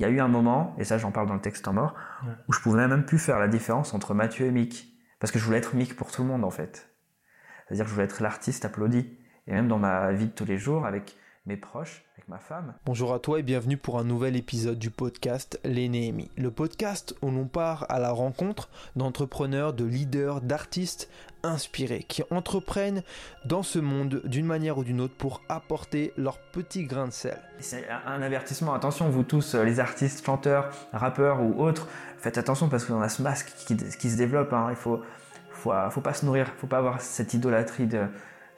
il y a eu un moment, et ça j'en parle dans le texte en mort, où je pouvais même plus faire la différence entre Mathieu et Mick. Parce que je voulais être Mick pour tout le monde en fait. C'est-à-dire que je voulais être l'artiste applaudi. Et même dans ma vie de tous les jours, avec mes proches, ma femme. Bonjour à toi et bienvenue pour un nouvel épisode du podcast Les Néhémies. Le podcast où l'on part à la rencontre d'entrepreneurs, de leaders, d'artistes inspirés qui entreprennent dans ce monde d'une manière ou d'une autre pour apporter leur petit grain de sel. C'est un avertissement, attention vous tous, euh, les artistes, chanteurs, rappeurs ou autres, faites attention parce qu'on a ce masque qui, qui se développe. Hein. Il faut, faut, faut pas se nourrir, faut pas avoir cette idolâtrie de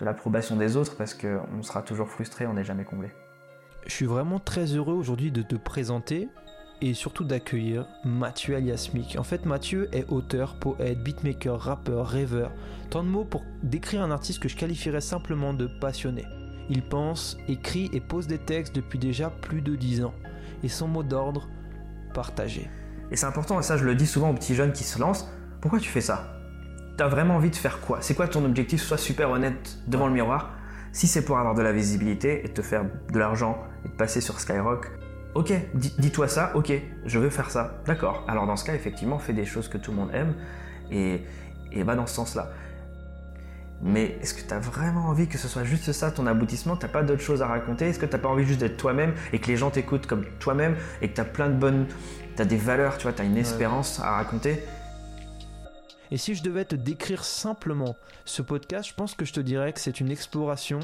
l'approbation des autres parce qu'on sera toujours frustré, on n'est jamais comblé. Je suis vraiment très heureux aujourd'hui de te présenter et surtout d'accueillir Mathieu alias En fait, Mathieu est auteur, poète, beatmaker, rappeur, rêveur. Tant de mots pour décrire un artiste que je qualifierais simplement de passionné. Il pense, écrit et pose des textes depuis déjà plus de 10 ans. Et son mot d'ordre, partager. Et c'est important, et ça je le dis souvent aux petits jeunes qui se lancent, pourquoi tu fais ça? T'as vraiment envie de faire quoi? C'est quoi ton objectif? Sois super honnête devant le miroir. Si c'est pour avoir de la visibilité et te faire de l'argent et de passer sur Skyrock, ok, dis-toi ça, ok, je veux faire ça. D'accord. Alors dans ce cas, effectivement, fais des choses que tout le monde aime et, et va dans ce sens-là. Mais est-ce que tu as vraiment envie que ce soit juste ça ton aboutissement? T'as pas d'autres choses à raconter? Est-ce que t'as pas envie juste d'être toi-même et que les gens t'écoutent comme toi-même et que tu as plein de bonnes. Tu as des valeurs, tu vois, tu as une espérance à raconter? Et si je devais te décrire simplement ce podcast, je pense que je te dirais que c'est une exploration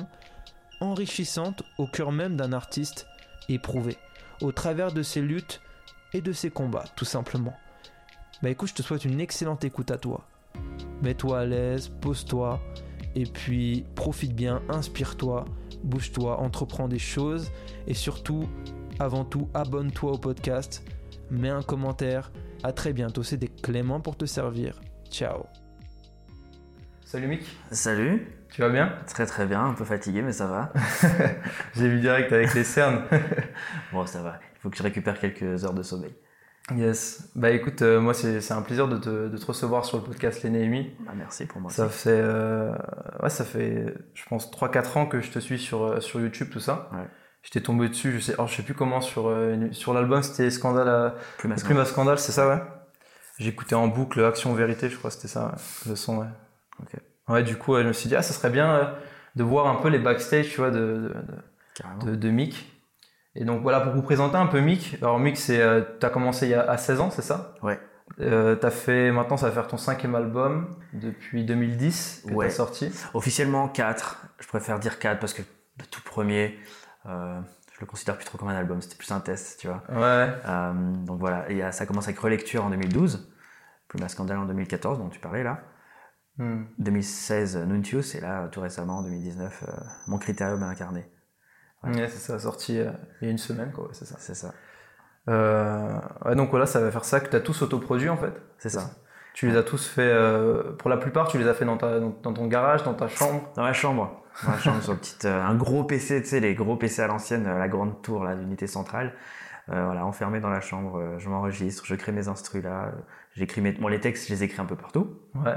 enrichissante au cœur même d'un artiste éprouvé, au travers de ses luttes et de ses combats, tout simplement. Bah écoute, je te souhaite une excellente écoute à toi. Mets-toi à l'aise, pose-toi, et puis profite bien, inspire-toi, bouge-toi, entreprends des choses, et surtout, avant tout, abonne-toi au podcast, mets un commentaire. À très bientôt, c'est des Cléments pour te servir. Ciao. Salut Mick. Salut. Tu vas bien? Très très bien, un peu fatigué mais ça va. J'ai vu direct avec les cernes. bon ça va, il faut que je récupère quelques heures de sommeil. Yes. Bah écoute, euh, moi c'est un plaisir de te, de te, recevoir sur le podcast Les Néhémies. Bah, merci pour moi. Ça fait, euh, ouais, ça fait, je pense, 3-4 ans que je te suis sur, euh, sur YouTube, tout ça. Ouais. J'étais tombé dessus, je sais, je sais plus comment, sur, sur l'album, c'était Scandale Plume à Scandale, Scandale c'est ça, ouais? J'écoutais en boucle Action Vérité, je crois, c'était ça, le son, ouais. Ouais, du coup, je me suis dit, ah, ça serait bien euh, de voir un peu les backstage, tu vois, de, de, de, Mick. Et donc voilà, pour vous présenter un peu Mick. Alors Mick, c'est, euh, t'as commencé il y a à 16 ans, c'est ça? Ouais. Euh, t'as fait, maintenant ça va faire ton cinquième album depuis 2010 que ouais. t'as sorti. Officiellement 4, je préfère dire 4 parce que le tout premier, euh, je le considère plus trop comme un album, c'était plus un test, tu vois. Ouais. Euh, donc voilà, et ça commence avec Relecture en 2012, Plus Scandale en 2014, dont tu parlais là. 2016, hmm. Nuntius, et là, tout récemment, en 2019, euh, Mon Critérium incarné. Ouais, c'est ça, sorti euh, il y a une semaine, quoi, c'est ça. C'est ça. ouais, donc voilà, ça va faire ça que tu as tous autoproduit en fait. C'est ça. Tu les as tous fait, pour la plupart, tu les as fait dans, ta, dans, ton garage, dans ta chambre Dans la chambre. La chambre, sur petite, un gros PC, tu sais, les gros PC à l'ancienne, la grande tour, là, l'unité centrale. Euh, voilà, enfermé dans la chambre, je m'enregistre, je crée mes instrus là, j'écris mes, bon, les textes, je les écris un peu partout. Ouais.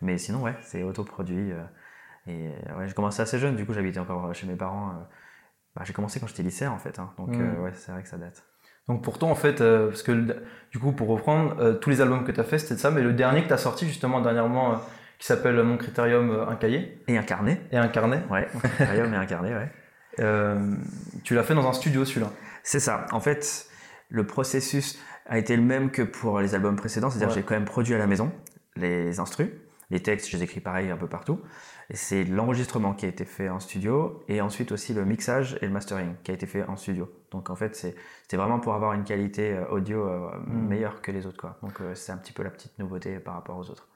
Mais sinon, ouais, c'est autoproduit. Euh, et ouais, j'ai commencé assez jeune, du coup, j'habitais encore chez mes parents. Bah, j'ai commencé quand j'étais lycéen, en fait. Hein, donc, mm. ouais, c'est vrai que ça date. Donc pour toi, en fait, euh, parce que du coup, pour reprendre, euh, tous les albums que tu as fait, c'était ça, mais le dernier que tu as sorti justement dernièrement, euh, qui s'appelle Mon Critérium, un cahier. Et un carnet. Et un carnet. Ouais, Mon Critérium et un carnet, ouais. tu l'as fait dans un studio celui-là? C'est ça. En fait, le processus a été le même que pour les albums précédents, c'est-à-dire que j'ai quand même produit à la maison les instrus, les textes, je les écris pareil un peu partout. Et c'est l'enregistrement qui a été fait en studio et ensuite aussi le mixage et le mastering qui a été fait en studio. Donc en fait, c'était vraiment pour avoir une qualité euh, audio euh, mm. meilleure que les autres. Quoi. Donc euh, c'est un petit peu la petite nouveauté par rapport aux autres.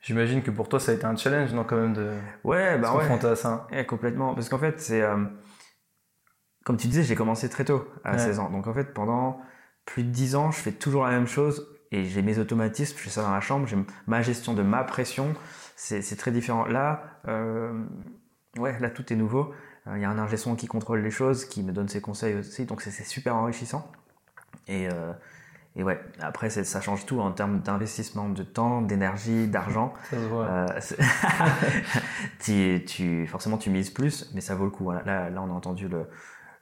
J'imagine que pour toi, ça a été un challenge, non, quand même, de ouais, bah se confronter à ça. Ouais, complètement. Parce qu'en fait, c'est. comme tu disais, j'ai commencé très tôt, à 16 ans. Donc en fait, pendant plus de 10 ans, je fais toujours la même chose et j'ai mes automatismes, je fais ça dans la chambre, j'ai ma gestion de ma pression c'est très différent. Là, euh, ouais, là tout est nouveau. Euh, il y a un ingé son qui contrôle les choses, qui me donne ses conseils aussi, donc c'est super enrichissant. Et, euh, et ouais, après ça change tout en termes d'investissement de temps, d'énergie, d'argent. Euh, tu, tu, forcément tu mises plus, mais ça vaut le coup. Là, là on a entendu le,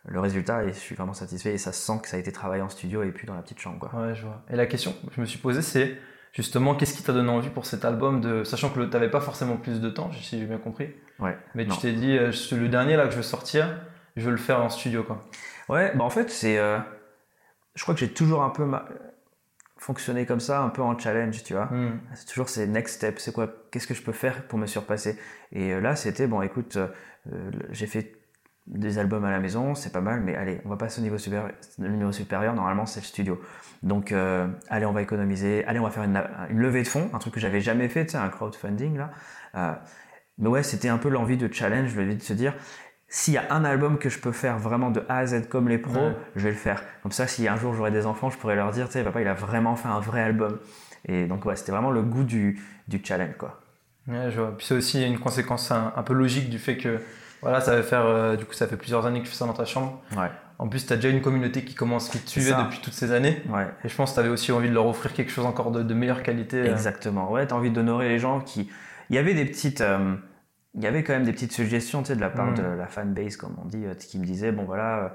le résultat et je suis vraiment satisfait et ça se sent que ça a été travaillé en studio et puis dans la petite chambre. Quoi. Ouais, je vois. Et la question que je me suis posée, c'est justement qu'est-ce qui t'a donné envie pour cet album, de... sachant que tu n'avais pas forcément plus de temps, si j'ai bien compris. Ouais. Mais tu t'es dit, euh, le dernier là que je veux sortir, je veux le faire en studio. Quoi. Ouais, bah en fait, c'est. Euh, je crois que j'ai toujours un peu fonctionné comme ça, un peu en challenge, tu vois. Hmm. C'est toujours ces next steps, c'est quoi Qu'est-ce que je peux faire pour me surpasser? Et euh, là, c'était, bon, écoute, j'ai fait des albums à la maison, c'est pas mal, mais allez, on va passer au niveau supérieur. Le niveau supérieur, normalement, c'est le studio. Donc, euh, allez, on va économiser. Allez, on va faire une, levée de fonds, un truc que j'avais jamais fait, tu sais, un crowdfunding là. Euh, mais ouais, c'était un peu l'envie de challenge, l'envie de se dire, s'il y a un album que je peux faire vraiment de A à Z comme les pros, je vais le faire. Comme ça, si un jour j'aurai des enfants, je pourrais leur dire, tu sais, papa, il a vraiment fait un vrai album. Et donc, ouais, c'était vraiment le goût du, du challenge, quoi. Ouais, je vois. Puis c'est aussi une conséquence un, un peu logique du fait que voilà, ça va faire, euh, du coup, ça fait plusieurs années que tu fais ça dans ta chambre. Ouais. En plus, tu as déjà une communauté qui commence, qui te suivait depuis toutes ces années. Ouais. Et je pense que tu avais aussi envie de leur offrir quelque chose encore de, meilleure qualité. Euh. Exactement. Ouais, tu as envie d'honorer les gens qui. Il y avait des petites. Euh, il y avait quand même des petites suggestions tu sais, de la part mm. de la fanbase, comme on dit, qui me disaient bon voilà,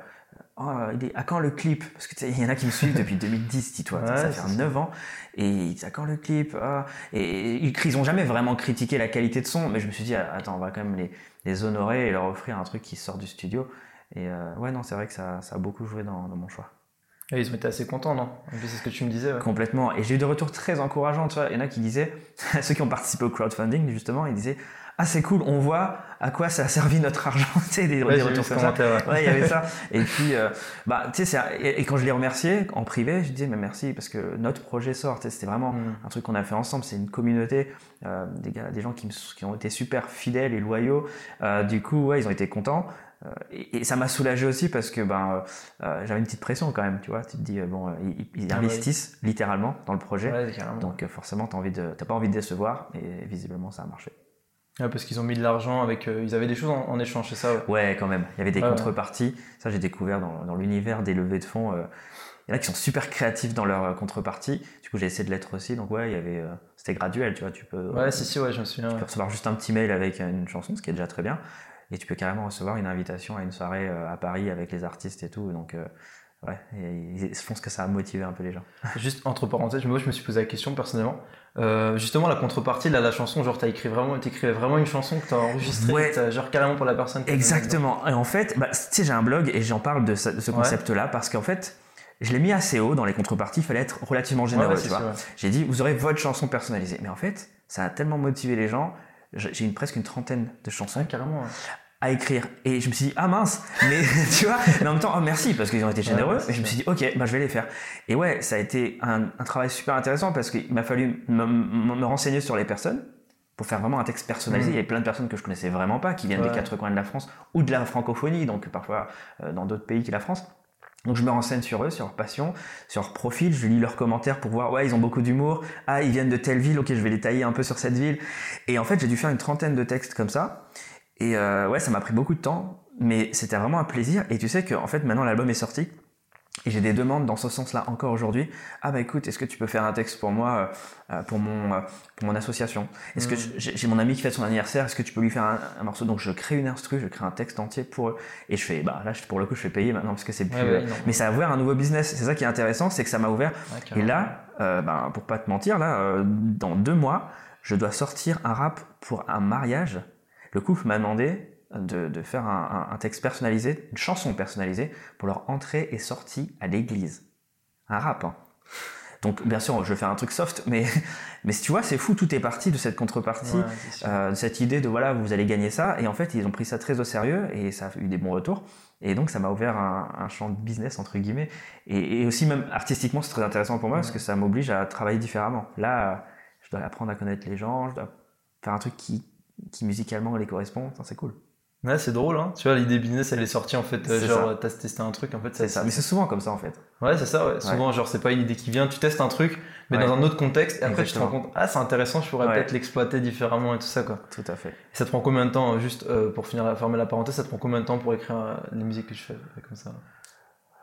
oh, à quand le clip? Parce que il y en a qui me suivent depuis 2010, dis-toi, ça fait 9 ans. Et à quand le clip? Ah. Et ils, n'ont jamais vraiment critiqué la qualité de son, mais je me suis dit attends, on va quand même les, les honorer et leur offrir un truc qui sort du studio. Et euh, ouais, non, c'est vrai que ça, ça, a beaucoup joué dans, mon choix. Et ils ont été assez contents, non? C'est ce que tu me disais. Complètement. Et j'ai eu des retours très encourageants. Tu vois, il y en a qui disaient, ceux qui ont participé au crowdfunding, justement, ils disaient ah c'est cool, on voit à quoi ça a servi notre argent, tu sais, des, retours comme ça. Ouais, il y avait ça. Et puis, euh, bah, tu sais, et, quand je l'ai remercié en privé, je disais mais merci parce que notre projet sort. C'était vraiment mm. un truc qu'on a fait ensemble. C'est une communauté, euh, des gars, des gens qui, qui, ont été super fidèles et loyaux. Euh, du coup, ouais, ils ont été contents. Euh, et, ça m'a soulagé aussi parce que ben j'avais une petite pression quand même, tu vois. Tu te dis bon, ils, ah investissent littéralement dans le projet, donc forcément t'as envie de, t'as pas envie de décevoir. Et visiblement ça a marché parce qu'ils ont mis de l'argent avec. Euh, ils avaient des choses en, échange, c'est ça ouais. quand même. Il y avait des contreparties. Ça, j'ai découvert dans, dans l'univers des levées de fonds. Euh, il y en a qui sont super créatifs dans leur euh, contrepartie. Du coup, j'ai essayé de l'être aussi. Donc, ouais, il y avait. C'était graduel, tu vois. Tu peux. Ouais, si, si, ouais, je me souviens. Tu peux recevoir juste un petit mail avec une chanson, ce qui est déjà très bien. Et tu peux carrément recevoir une invitation à une soirée à Paris avec les artistes et tout. Donc, ouais, et je pense que ça a motivé un peu les gens. Juste entre parenthèses, moi, je me suis posé la question personnellement. Euh, justement, la contrepartie, là, la chanson, genre, t'as écrit vraiment, t'écrivais vraiment une chanson que t'as enregistrée, ouais. genre carrément pour la personne. Exactement. Et en fait, bah, tu sais, j'ai un blog et j'en parle de ce, concept-là parce qu'en fait, je l'ai mis assez haut dans les contreparties, il fallait être relativement généreux, tu vois. J'ai dit, vous aurez votre chanson personnalisée. Mais en fait, ça a tellement motivé les gens. J'ai une, presque une trentaine de chansons. carrément à écrire. Et je me suis dit, ah mince, mais tu vois, mais en même temps, oh, merci parce qu'ils ont été généreux. et je me suis dit, ok, bah, je vais les faire. Et ouais, ça a été un, un travail super intéressant parce qu'il m'a fallu me, me, renseigner sur les personnes pour faire vraiment un texte personnalisé. Mm. Il y avait plein de personnes que je connaissais vraiment pas, qui viennent des quatre coins de la France ou de la francophonie, donc parfois euh, dans d'autres pays que la France. Donc je me renseigne sur eux, sur leur passion, sur leur profil, je lis leurs commentaires pour voir, ouais, ils ont beaucoup d'humour, ah, ils viennent de telle ville, ok, je vais les tailler un peu sur cette ville. Et en fait, j'ai dû faire une trentaine de textes comme ça. Et euh, ouais, ça m'a pris beaucoup de temps, mais c'était vraiment un plaisir. Et tu sais que en fait, maintenant l'album est sorti. Et j'ai des demandes dans ce sens-là encore aujourd'hui. Ah bah écoute, est-ce que tu peux faire un texte pour moi, euh, euh, pour mon pour mon association? Est-ce que mm. j'ai mon ami qui fait son anniversaire Est-ce que tu peux lui faire un, morceau? Donc je crée une instru, je crée un texte entier pour eux. Et je fais, bah là pour le coup, je fais payer maintenant parce que c'est plus. mais ça a ouvert un nouveau business. C'est ça qui est intéressant, c'est que ça m'a ouvert. et là, bah, pour pas te mentir, là, dans deux mois, je dois sortir un rap pour un mariage le couple m'a demandé de, faire un, texte personnalisé, une chanson personnalisée pour leur entrée et sortie à l'église. Un rap. Hein. Donc bien sûr, je vais faire un truc soft, mais mais tu vois, c'est fou, tout est parti de cette contrepartie, euh, de cette idée de voilà, vous allez gagner ça, et en fait, ils ont pris ça très au sérieux et ça a eu des bons retours. Et donc, ça m'a ouvert un, champ de business entre guillemets, et, aussi même artistiquement, c'est très intéressant pour moi parce que ça m'oblige à travailler différemment. Là, je dois apprendre à connaître les gens, je dois faire un truc qui qui musicalement les correspond, c'est cool. Ouais, c'est drôle, hein. Tu vois, l'idée business, elle est sortie en fait, euh, genre, t'as testé un truc en fait. C'est ça, mais c'est souvent comme ça en fait. Ouais, c'est ça, ouais. Souvent, genre, c'est pas une idée qui vient, tu testes un truc, mais dans un autre contexte, et après tu te rends compte, ah, c'est intéressant, je pourrais peut-être l'exploiter différemment et tout ça, quoi. Tout à fait. Et ça te prend combien de temps, euh, juste euh, pour finir, fermer la parenthèse, ça te prend combien de temps pour écrire les musiques que je fais, comme ça?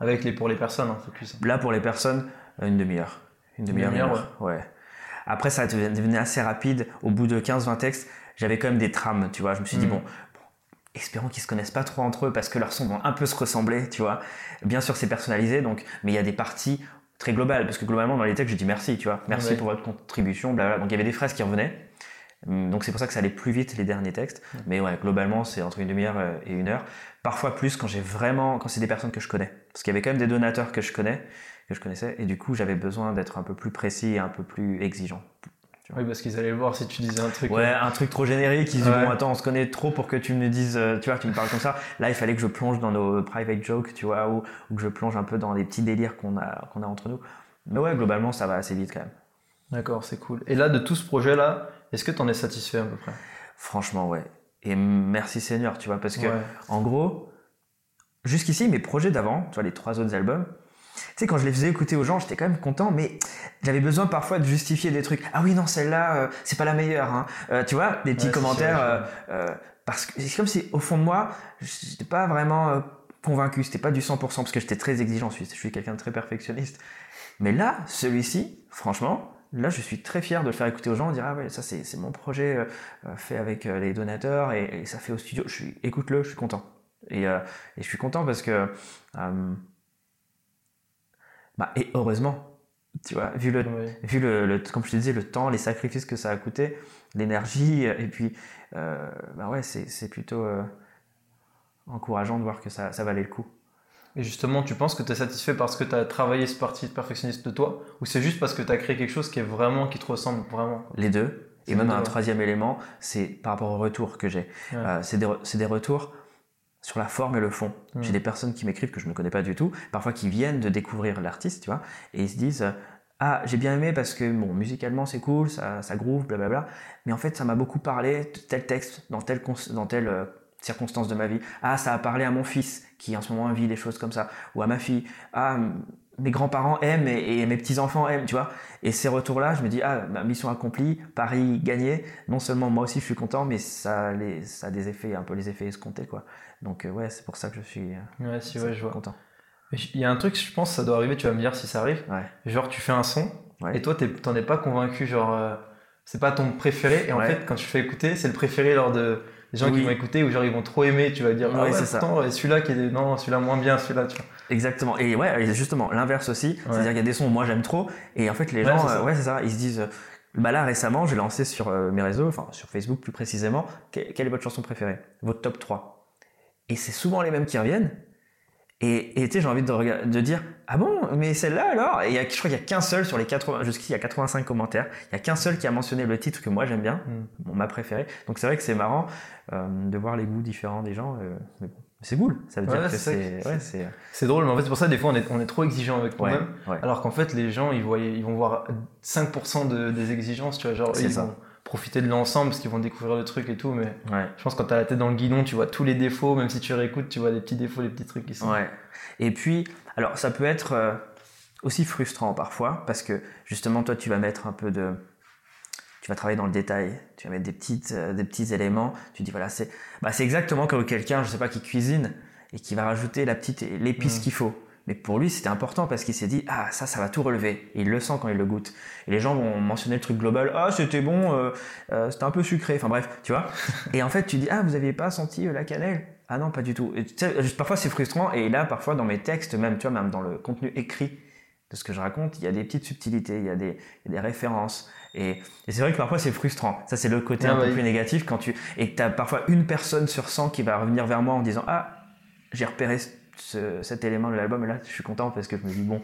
Avec les, pour les personnes, hein, c'est plus. Là, pour les personnes, une demi-heure. Une demi-heure, ouais. Après, ça devenait assez rapide. Au bout de 15-20 textes, j'avais quand même des trames, tu vois. Je me suis dit, mm. bon, espérons qu'ils se connaissent pas trop entre eux parce que leurs sons vont un peu se ressembler, tu vois. Bien sûr, c'est personnalisé, donc, mais il y a des parties très globales parce que globalement dans les textes, je dis merci, tu vois, merci Ouais. pour votre contribution, blablabla. Donc il y avait des phrases qui revenaient. Hum, Donc c'est pour ça que ça allait plus vite les derniers textes. Ouais. Mais ouais, globalement, c'est entre une demi-heure euh, et une heure. Parfois plus quand j'ai vraiment, quand c'est des personnes que je connais. Parce qu'il y avait quand même des donateurs que je connais, que je connaissais, et du coup j'avais besoin d'être un peu plus précis et un peu plus exigeant. Oui, parce qu'ils allaient le voir si tu disais un truc. Ouais, un truc trop générique, ils disent Ouais. bon attends, on se connaît trop pour que tu me dises, euh, tu vois, tu me parles comme ça. Là, il fallait que je plonge dans nos private jokes, tu vois, ou, ou que je plonge un peu dans les petits délires qu'on a, qu'on a entre nous. Mais ouais, globalement, ça va assez vite quand même. D'accord, c'est cool. Et là, de tout ce projet-là, est-ce que tu en es satisfait à peu près? Franchement, ouais. Et merci Seigneur, tu vois, parce que Ouais. en gros, jusqu'ici, mes projets d'avant, tu vois, les trois autres albums, tu sais, quand je les faisais écouter aux gens, j'étais quand même content, mais j'avais besoin parfois de justifier des trucs. Ah oui, non, celle-là, euh, c'est pas la meilleure, hein. Euh, tu vois, des petits Ouais, commentaires. euh, parce que c'est comme si, au fond de moi, j'étais pas vraiment convaincu, c'était pas du 100%, parce que j'étais très exigeant, je suis, quelqu'un de très perfectionniste. Mais là, celui-ci, franchement, là, je suis très fier de le faire écouter aux gens, dire, ah ouais, ça, c'est mon projet euh, fait avec euh, les donateurs, et, et ça fait au studio, je suis, écoute-le, je suis content. Et, euh, et je suis content parce que, bah, et heureusement, tu vois, vu le, vu le, le- comme je te disais, le temps, les sacrifices que ça a coûté, l'énergie, et puis, euh, bah ouais, c'est plutôt euh, encourageant de voir que ça, ça valait le coup. Et justement, tu penses que tu es satisfait parce que tu as travaillé ce parti perfectionniste de toi Ou c'est juste parce que tu as créé quelque chose qui est vraiment, qui te ressemble vraiment? Les deux. Et même un ouais. troisième élément, c'est par rapport au retour que j'ai. Ouais. Euh, c'est des, re- c'est des retours sur la forme et le fond. Mm. J'ai des personnes qui m'écrivent que je ne connais pas du tout, parfois qui viennent de découvrir l'artiste, tu vois, et ils se disent Ah, j'ai bien aimé parce que, bon, musicalement c'est cool, ça, ça groove, blablabla, mais en fait ça m'a beaucoup parlé de tel texte, dans telle, dans telle euh, circonstance de ma vie. Ah, ça a parlé à mon fils qui en ce moment vit des choses comme ça, ou à ma fille. Ah, mes grands-parents aiment et, et mes petits-enfants aiment, tu vois. Et ces retours-là, je me dis, ah, ma mission accomplie, Paris gagné. Non seulement moi aussi je suis content, mais ça, a les, ça a des effets, un peu les effets escomptés, quoi. Donc, euh, ouais, c'est pour ça que je suis euh, Ouais, si, ouais, je vois. content. Il y a un truc, je pense, ça doit arriver, tu vas me dire si ça arrive. Ouais. Genre, tu fais un son, Ouais. et toi, t'en es pas convaincu, genre, euh, c'est pas ton préféré, et en Ouais. fait, quand tu fais écouter, c'est le préféré lors de des gens Oui. qui vont écouter, ou genre, ils vont trop aimer, tu vas dire, ah Ouais, ouais, c'est ça. celui-là qui est, non, celui-là moins bien, celui-là, tu vois. Exactement. Et ouais, justement, l'inverse aussi. C'est-à-dire qu'il y a des sons, moi j'aime trop, et en fait, les Ouais, gens, c'est ça. euh, ouais, c'est ça, ils se disent. euh, bah là, récemment, j'ai lancé sur euh, mes réseaux, enfin sur Facebook plus précisément, que- quelle est votre chanson préférée? Votre top 3. Et c'est souvent les mêmes qui reviennent. Et et tu sais, j'ai envie de, de dire Ah bon, mais celle-là alors? Et y a, je crois qu'il n'y a qu'un seul sur les 80, jusqu'ici, il y a 85 commentaires, il n'y a qu'un seul qui a mentionné le titre que moi j'aime bien, Mm. bon, ma préférée. Donc c'est vrai que c'est marrant euh, de voir les goûts différents des gens. euh, mais bon, c'est cool, ça veut Ouais, dire que c'est c'est. Ouais, c'est. C'est drôle, mais en fait, c'est pour ça, des fois, on est, on est trop exigeant avec nous-mêmes. ouais. Alors qu'en fait, les gens, ils, voient, ils vont voir 5% de, des exigences, tu vois. Genre, ils ça. vont profiter de l'ensemble parce qu'ils vont découvrir le truc et tout. Mais Ouais. je pense que quand t'as la tête dans le guidon, tu vois tous les défauts, même si tu réécoutes, tu vois des petits défauts, des petits trucs qui sont. Ouais. Et puis, alors ça peut être euh, aussi frustrant parfois, parce que justement, toi, tu vas mettre un peu de. Tu vas travailler dans le détail, tu vas mettre des, petites, euh, des petits éléments, tu dis voilà, c'est bah, c'est exactement comme quelqu'un, je sais pas, qui cuisine et qui va rajouter la petite l'épice Mm. qu'il faut. Mais pour lui, c'était important parce qu'il s'est dit ah ça, ça va tout relever. Et il le sent quand il le goûte. Et les gens vont mentionner le truc global ah c'était bon, euh, euh, c'était un peu sucré. Enfin bref, tu vois. et en fait, tu dis ah vous aviez pas senti euh, la cannelle? Ah non, pas du tout. Et tu sais, juste parfois c'est frustrant. Et là, parfois dans mes textes, même tu vois, même dans le contenu écrit de ce que je raconte, il y a des petites subtilités, il y a des, il y a des références. Et, et c'est vrai que parfois c'est frustrant. Ça, c'est le côté Ah un peu plus négatif quand tu. Et que tu as parfois une personne sur 100 qui va revenir vers moi en disant Ah, j'ai repéré ce- cet élément de l'album et là je suis content parce que je me dis bon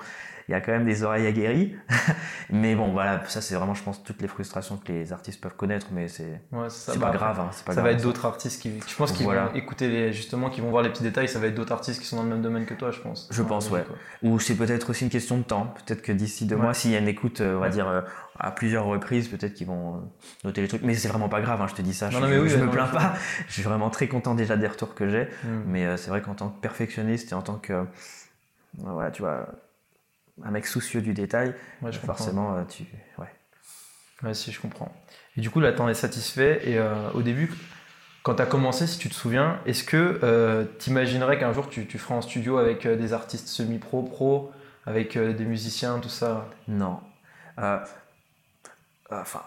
il y a quand même des oreilles aguerries mais bon voilà ça c'est vraiment je pense toutes les frustrations que les artistes peuvent connaître mais c'est Ouais, c'est ça. c'est pas grave hein, pas Ça grave, va être d'autres artistes qui. Je pense Voilà. vont écouter les, justement, qui vont voir les petits détails. Ça va être d'autres artistes qui sont dans le même domaine que toi, je pense. Je pense, ouais. quoi. ou c'est peut-être aussi une question de temps peut-être que d'ici deux Ouais. mois s'il y a une écoute euh, on va Ouais. dire euh, à plusieurs reprises peut-être qu'ils vont euh, noter les trucs mais c'est vraiment pas grave hein, je te dis ça Non, je, non, mais oui, je ouais, me non, plains pas je suis vraiment très content déjà des retours que j'ai Mm. Mais euh, c'est vrai qu'en tant que perfectionniste et en tant que, euh, voilà, tu vois, un mec soucieux du détail, Ouais, je comprends. forcément, euh, tu, ouais. Ouais, si, je comprends. Et du coup, là, t'en es satisfait. Et euh, au début, quand t'as commencé, si tu te souviens, est-ce que euh, t'imaginerais qu'un jour tu, tu feras en studio avec euh, des artistes semi-pro, pro, avec des musiciens, tout ça? Non. Enfin,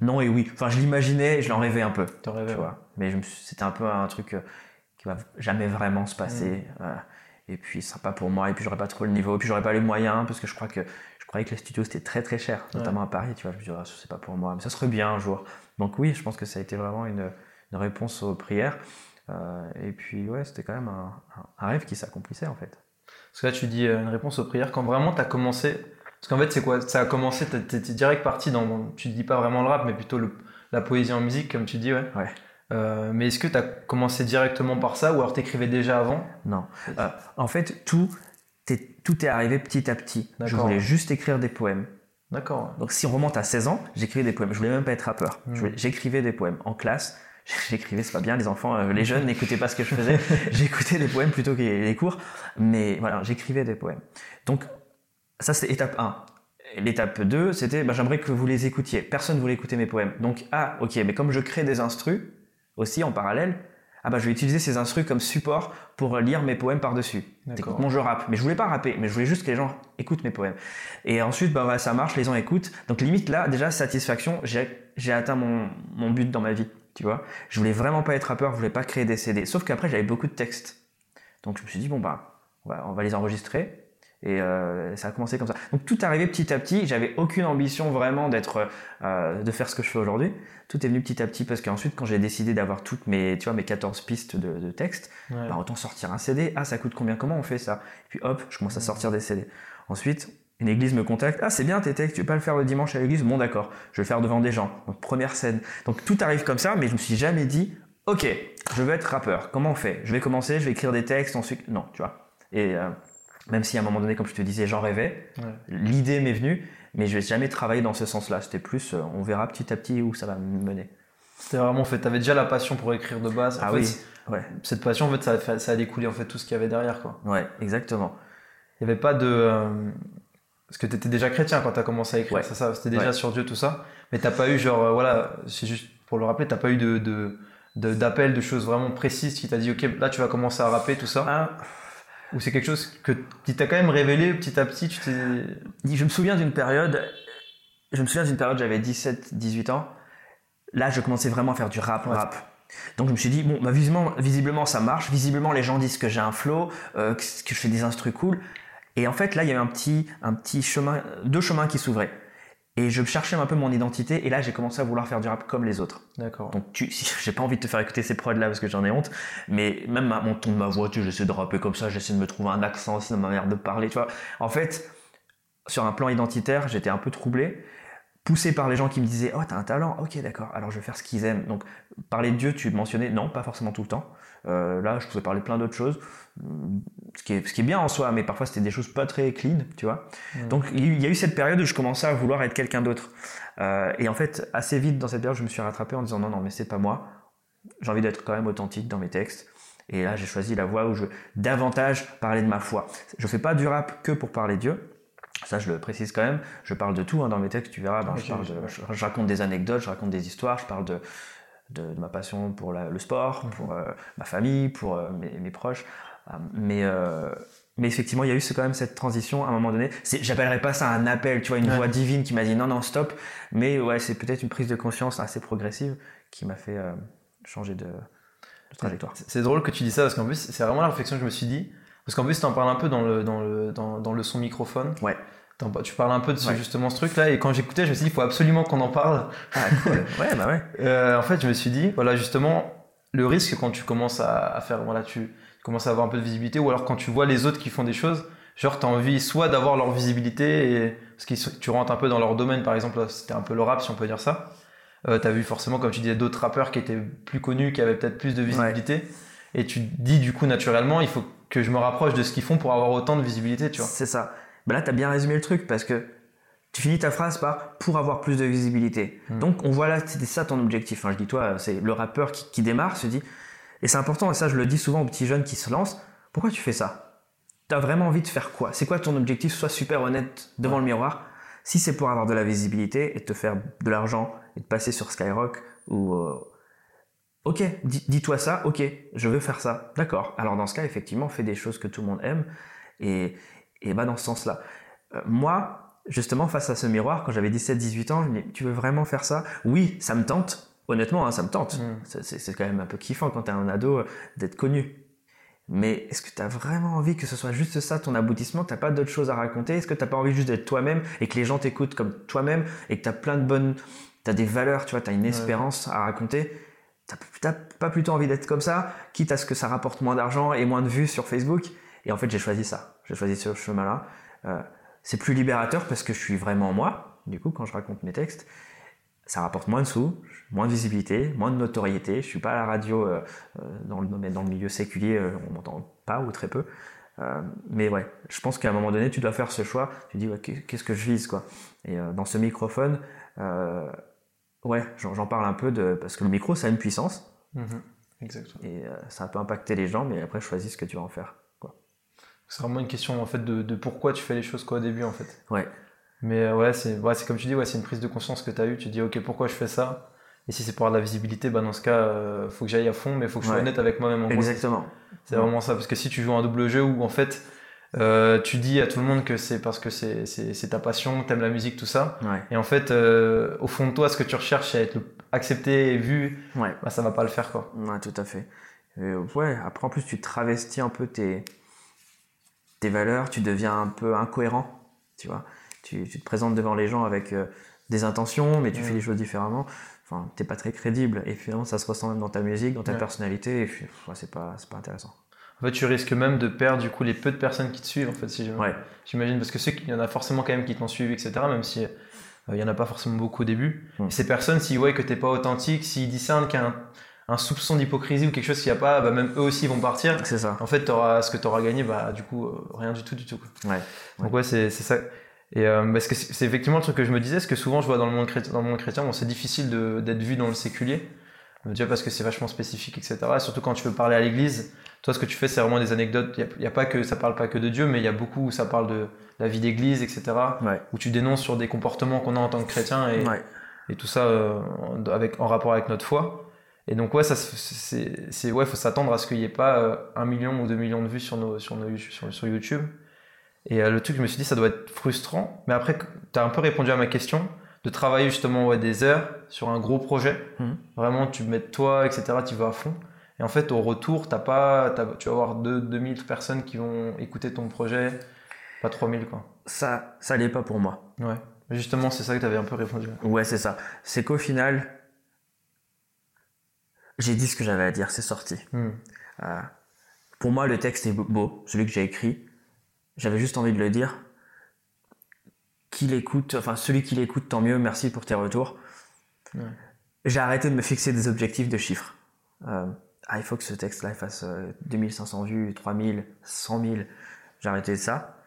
non et oui. Enfin, je l'imaginais, je l'en rêvais un peu, T'en rêvais tu vois. Mais c'était un peu un truc qui va jamais vraiment se passer. Et puis, ce sera pas pour moi. Et puis, j'aurai pas trop le niveau. Et puis, j'aurai pas les moyens parce que je crois que je croyais que les studios c'était très très cher, notamment à Paris. Tu vois, je me disais, ah, c'est pas pour moi, mais ça serait bien un jour. Donc oui, je pense que ça a été vraiment une, une réponse aux prières. Euh, et puis ouais, c'était quand même un, un, rêve qui s'accomplissait en fait. Parce que là, tu dis euh, une réponse aux prières quand vraiment tu as commencé. Parce qu'en fait, c'est quoi? Ça a commencé, tu étais direct parti dans. Tu dis pas vraiment le rap, mais plutôt le, la poésie en musique, comme tu dis, ouais. Ouais. Euh, mais est-ce que tu as commencé directement par ça ou alors t'écrivais déjà avant? Non. Euh, en fait, tout est, tout est arrivé petit à petit. Je voulais juste écrire des poèmes. D'accord. Donc si on remonte à 16 ans, j'écrivais des poèmes. Je voulais même pas être rappeur. Hmm. J'écrivais des poèmes en classe. J'écrivais, c'est pas bien, les enfants, euh, les jeunes n'écoutaient pas ce que je faisais. J'écoutais des poèmes plutôt que les cours. Mais voilà, j'écrivais des poèmes. Donc ça, c'est étape 1. L'étape 2, c'était, bah, j'aimerais que vous les écoutiez. Personne ne voulait écouter mes poèmes. Donc, ah, ok, mais comme je crée des instrus, aussi en parallèle, ah bah je vais utiliser ces instrus comme support pour lire mes poèmes par-dessus. Mon je rappe. Mais je voulais pas rapper, mais je voulais juste que les gens écoutent mes poèmes. Et ensuite, bah, ça marche, les gens écoutent. Donc limite là, déjà, satisfaction, j'ai atteint mon, mon but dans ma vie. Tu vois Je voulais vraiment pas être rappeur, je voulais pas créer des CD. Sauf qu'après, j'avais beaucoup de textes. Donc je me suis dit, bon bah, on va les enregistrer. Et euh, ça a commencé comme ça. Donc tout est arrivé petit à petit. J'avais aucune ambition vraiment d'être, euh, de faire ce que je fais aujourd'hui. Tout est venu petit à petit parce qu'ensuite, quand j'ai décidé d'avoir toutes mes, tu vois, mes 14 pistes de, de texte, bah, autant sortir un CD. Ah, ça coûte combien? Comment on fait ça? Et puis hop, je commence à sortir des CD. Ensuite, une église me contacte. Ah, c'est bien tes textes, tu veux pas le faire le dimanche à l'église? Bon, d'accord, je vais le faire devant des gens. Donc première scène. Donc tout arrive comme ça, mais je me suis jamais dit, ok, je veux être rappeur. Comment on fait? Je vais commencer, je vais écrire des textes, ensuite, non, tu vois. Et euh, même si à un moment donné, comme je te disais, j'en rêvais, l'idée m'est venue, mais je vais jamais travailler dans ce sens-là. C'était plus, euh, on verra petit à petit où ça va me mener. C'était vraiment fait. T'avais déjà la passion pour écrire de base. ah oui. Ouais. Cette passion, en fait, ça, ça a découlé en fait tout ce qu'il y avait derrière, quoi. Ouais, exactement. Il n'y avait pas de. Euh, parce que tu étais déjà chrétien quand tu as commencé à écrire, ça, ça? C'était déjà sur Dieu, tout ça. Mais t'as pas eu, genre, euh, voilà, c'est juste pour le rappeler, t'as pas eu de, de, d'appel, de, choses vraiment précises qui t'a dit, ok, là tu vas commencer à rapper, tout ça? Ah. Ou c'est quelque chose que, qui t'a quand même révélé petit à petit tu. Je me souviens d'une période, je me souviens d'une période, j'avais 17, 18 ans. Là, je commençais vraiment à faire du rap, rap. Donc je me suis dit, bon, bah, visiblement, visiblement ça marche, visiblement les gens disent que j'ai un flow, euh, que, je fais des instrus cool. Et en fait, là, il y avait un petit, un petit chemin, deux chemins qui s'ouvraient. Et je cherchais un peu mon identité, et là j'ai commencé à vouloir faire du rap comme les autres. D'accord. Donc tu, j'ai pas envie de te faire écouter ces prods là parce que j'en ai honte, mais même mon ton de ma voix, tu j'essaie de rapper comme ça, j'essaie de me trouver un accent dans ma manière de parler, tu vois. En fait, sur un plan identitaire, j'étais un peu troublé, poussé par les gens qui me disaient Oh, t'as un talent, ok, d'accord, alors je vais faire ce qu'ils aiment. Donc, parler de Dieu, tu mentionnais, non, pas forcément tout le temps. Euh, là, je pouvais parler plein d'autres choses, ce qui, est, ce qui est bien en soi, mais parfois c'était des choses pas très clean, tu vois. Donc, il y a eu cette période où je commençais à vouloir être quelqu'un d'autre. Euh, et en fait, assez vite dans cette période, je me suis rattrapé en disant Non, non, mais c'est pas moi. J'ai envie d'être quand même authentique dans mes textes. Et là, j'ai choisi la voie où je veux davantage parler de ma foi. Je fais pas du rap que pour parler de Dieu ça, je le précise quand même. Je parle de tout hein, dans mes textes, tu verras. Ben, je, raconte des anecdotes, je raconte des histoires, je parle de, de, ma passion pour le sport, mhm. pour euh, ma famille, pour euh, mes, proches. Euh, mais, mais effectivement, il y a eu quand même cette transition à un moment donné. J'appellerais pas ça un appel, tu vois, une voix divine qui m'a dit non, non, stop. Mais ouais, c'est peut-être une prise de conscience assez progressive qui m'a fait changer de, trajectoire. C'est drôle que tu dis ça parce qu'en plus, c'est vraiment la réflexion que je me suis dit. Parce qu'en plus, tu en parles un peu dans le, dans le, dans, dans le son microphone. Ouais. Tu parles un peu de ce, justement ce truc-là, et quand j'écoutais, je me suis dit, il faut absolument qu'on en parle. Ah, cool. ouais, bah ouais. Euh, en fait, je me suis dit, voilà, justement, le risque quand tu commences à, faire, voilà, tu commences à avoir un peu de visibilité, ou alors quand tu vois les autres qui font des choses, genre, tu as envie soit d'avoir leur visibilité, et, parce que tu rentres un peu dans leur domaine, par exemple, c'était un peu le rap, si on peut dire ça. Euh, tu as vu forcément, comme tu disais, d'autres rappeurs qui étaient plus connus, qui avaient peut-être plus de visibilité. Et tu dis, du coup, naturellement, il faut que je me rapproche de ce qu'ils font pour avoir autant de visibilité, tu vois. C'est ça. Ben là, tu as bien résumé le truc parce que tu finis ta phrase par pour avoir plus de visibilité. Hmm. Donc, on voit là, c'était ça ton objectif. Enfin, je dis toi, c'est le rappeur qui, démarre, se dit, et c'est important, et ça, je le dis souvent aux petits jeunes qui se lancent, pourquoi tu fais ça? Tu as vraiment envie de faire quoi? C'est quoi ton objectif? Sois super honnête devant le miroir. Si c'est pour avoir de la visibilité et te faire de l'argent et de passer sur Skyrock ou euh, Ok, dis-toi ça, ok, je veux faire ça. D'accord. Alors dans ce cas, effectivement, fais des choses que tout le monde aime et, et bah dans ce sens-là. Euh, moi, justement, face à ce miroir, quand j'avais 17-18 ans, je me dis, tu veux vraiment faire ça? Oui, ça me tente. honnêtement, hein, ça me tente. Mm. C'est- quand même un peu kiffant quand t'es un ado euh, d'être connu. Mais est-ce que t'as vraiment envie que ce soit juste ça ton aboutissement, t'as pas d'autres choses à raconter? Est-ce que t'as pas envie juste d'être toi-même et que les gens t'écoutent comme toi-même et que t'as plein de bonnes, t'as des valeurs, tu vois, t'as une espérance à raconter? T'as pas plutôt envie d'être comme ça, quitte à ce que ça rapporte moins d'argent et moins de vues sur Facebook? Et en fait, j'ai choisi ça. J'ai choisi ce chemin-là. Euh, c'est plus libérateur parce que je suis vraiment moi. Du coup, quand je raconte mes textes, ça rapporte moins de sous, moins de visibilité, moins de notoriété. Je suis pas à la radio euh, euh, dans, le domaine, dans le milieu séculier, on m'entend pas ou très peu. Euh, mais ouais, je pense qu'à un moment donné, tu dois faire ce choix. Tu dis, ouais, qu'est-ce que je vise quoi Et euh, dans ce microphone, euh, ouais, j'en parle un peu de parce que le micro, ça a une puissance Mhm. Exactement. et ça peut impacter les gens, mais après, choisis ce que tu vas en faire. C'est vraiment une question en fait de, de pourquoi tu fais les choses quoi au début en fait. Ouais, Mais euh, ouais, c'est ouais, c'est comme tu dis, ouais, c'est une prise de conscience que tu as eue. Tu dis, ok, pourquoi je fais ça? Et si c'est pour avoir de la visibilité, bah, dans ce cas, euh, faut que j'aille à fond, mais faut que je sois Ouais. honnête avec moi-même. exactement. C'est vraiment ça. Parce que si tu joues un double jeu où en fait, euh, tu dis à tout le monde que c'est parce que c'est ta passion, t'aimes la musique, tout ça. Ouais, Et en fait, euh, au fond de toi, ce que tu recherches, c'est être accepté et vu, ouais. bah, ça va pas le faire quoi. Ouais, tout à fait. Ouais, après en plus tu travestis un peu tes, tes valeurs, tu deviens un peu incohérent, tu vois. Tu, tu te présentes devant les gens avec euh, des intentions, mais tu Mm. fais les choses différemment. Enfin, t'es pas très crédible. Et finalement, ça se ressent même dans ta musique, dans ta Ouais. personnalité. Et puis, ouais, c'est pas, intéressant. En fait, tu risques même de perdre du coup les peu de personnes qui te suivent en fait, si J'imagine parce que ceux qui- il y en a forcément quand même qui t'ont suivi, etc. Même si euh, il y en a pas forcément beaucoup au début. Mm. Et ces personnes, s'ils voient que t'es pas authentique, s'ils discernent qu'il y a un, un soupçon d'hypocrisie ou quelque chose qu'il n'y a pas, bah, même eux aussi vont partir. c'est ça. En fait, t'auras- ce que tu auras gagné, bah, du coup, euh, rien du tout, du tout. quoi. Ouais. Donc ouais, c'est c'est ça. Et euh, parce que c'est effectivement le truc que je me disais, parce que souvent je vois dans le monde chrétien, dans le monde chrétien, bon, c'est difficile d'être vu dans le séculier, Euh, déjà parce que c'est vachement spécifique, etc. Et surtout quand tu veux parler à l'église, toi ce que tu fais, c'est vraiment des anecdotes. Il y a, il y a pas que ça parle pas que de Dieu, mais il y a beaucoup où ça parle de la vie d'église, etc. Ouais. Où tu dénonces sur des comportements qu'on a en tant que chrétien et, Ouais. et tout ça euh, avec, en rapport avec notre foi. Et donc ouais, ça c'est ouais, faut s'attendre à ce qu'il n'y ait pas euh, un million ou deux millions de vues sur nos sur nos sur, sur YouTube. Et euh, le truc, je me suis dit, ça doit être frustrant. Mais après, tu as un peu répondu à ma question de travailler justement ouais, des heures sur un gros projet. Mhm. Vraiment, tu mets toi, etc. Tu vas à fond. Et en fait, au retour, t'as pas, t'as- tu vas avoir 2 2000 personnes qui vont écouter ton projet, pas 3000 quoi. Ça, ça l'est pas pour moi. Ouais. Justement, c'est ça que tu avais un peu répondu. Ouais, c'est ça. C'est qu'au final, j'ai dit ce que j'avais à dire, c'est sorti. Hmm. Euh, pour moi, le texte est beau, celui que j'ai écrit. J'avais juste envie de le dire. Qu'il écoute, enfin celui qui l'écoute, tant mieux. Merci pour tes retours. J'ai arrêté de me fixer des objectifs de chiffres. Euh, ah, il faut que ce texte-là fasse euh, 2500 vues, 3000, 100 000. J'ai arrêté ça.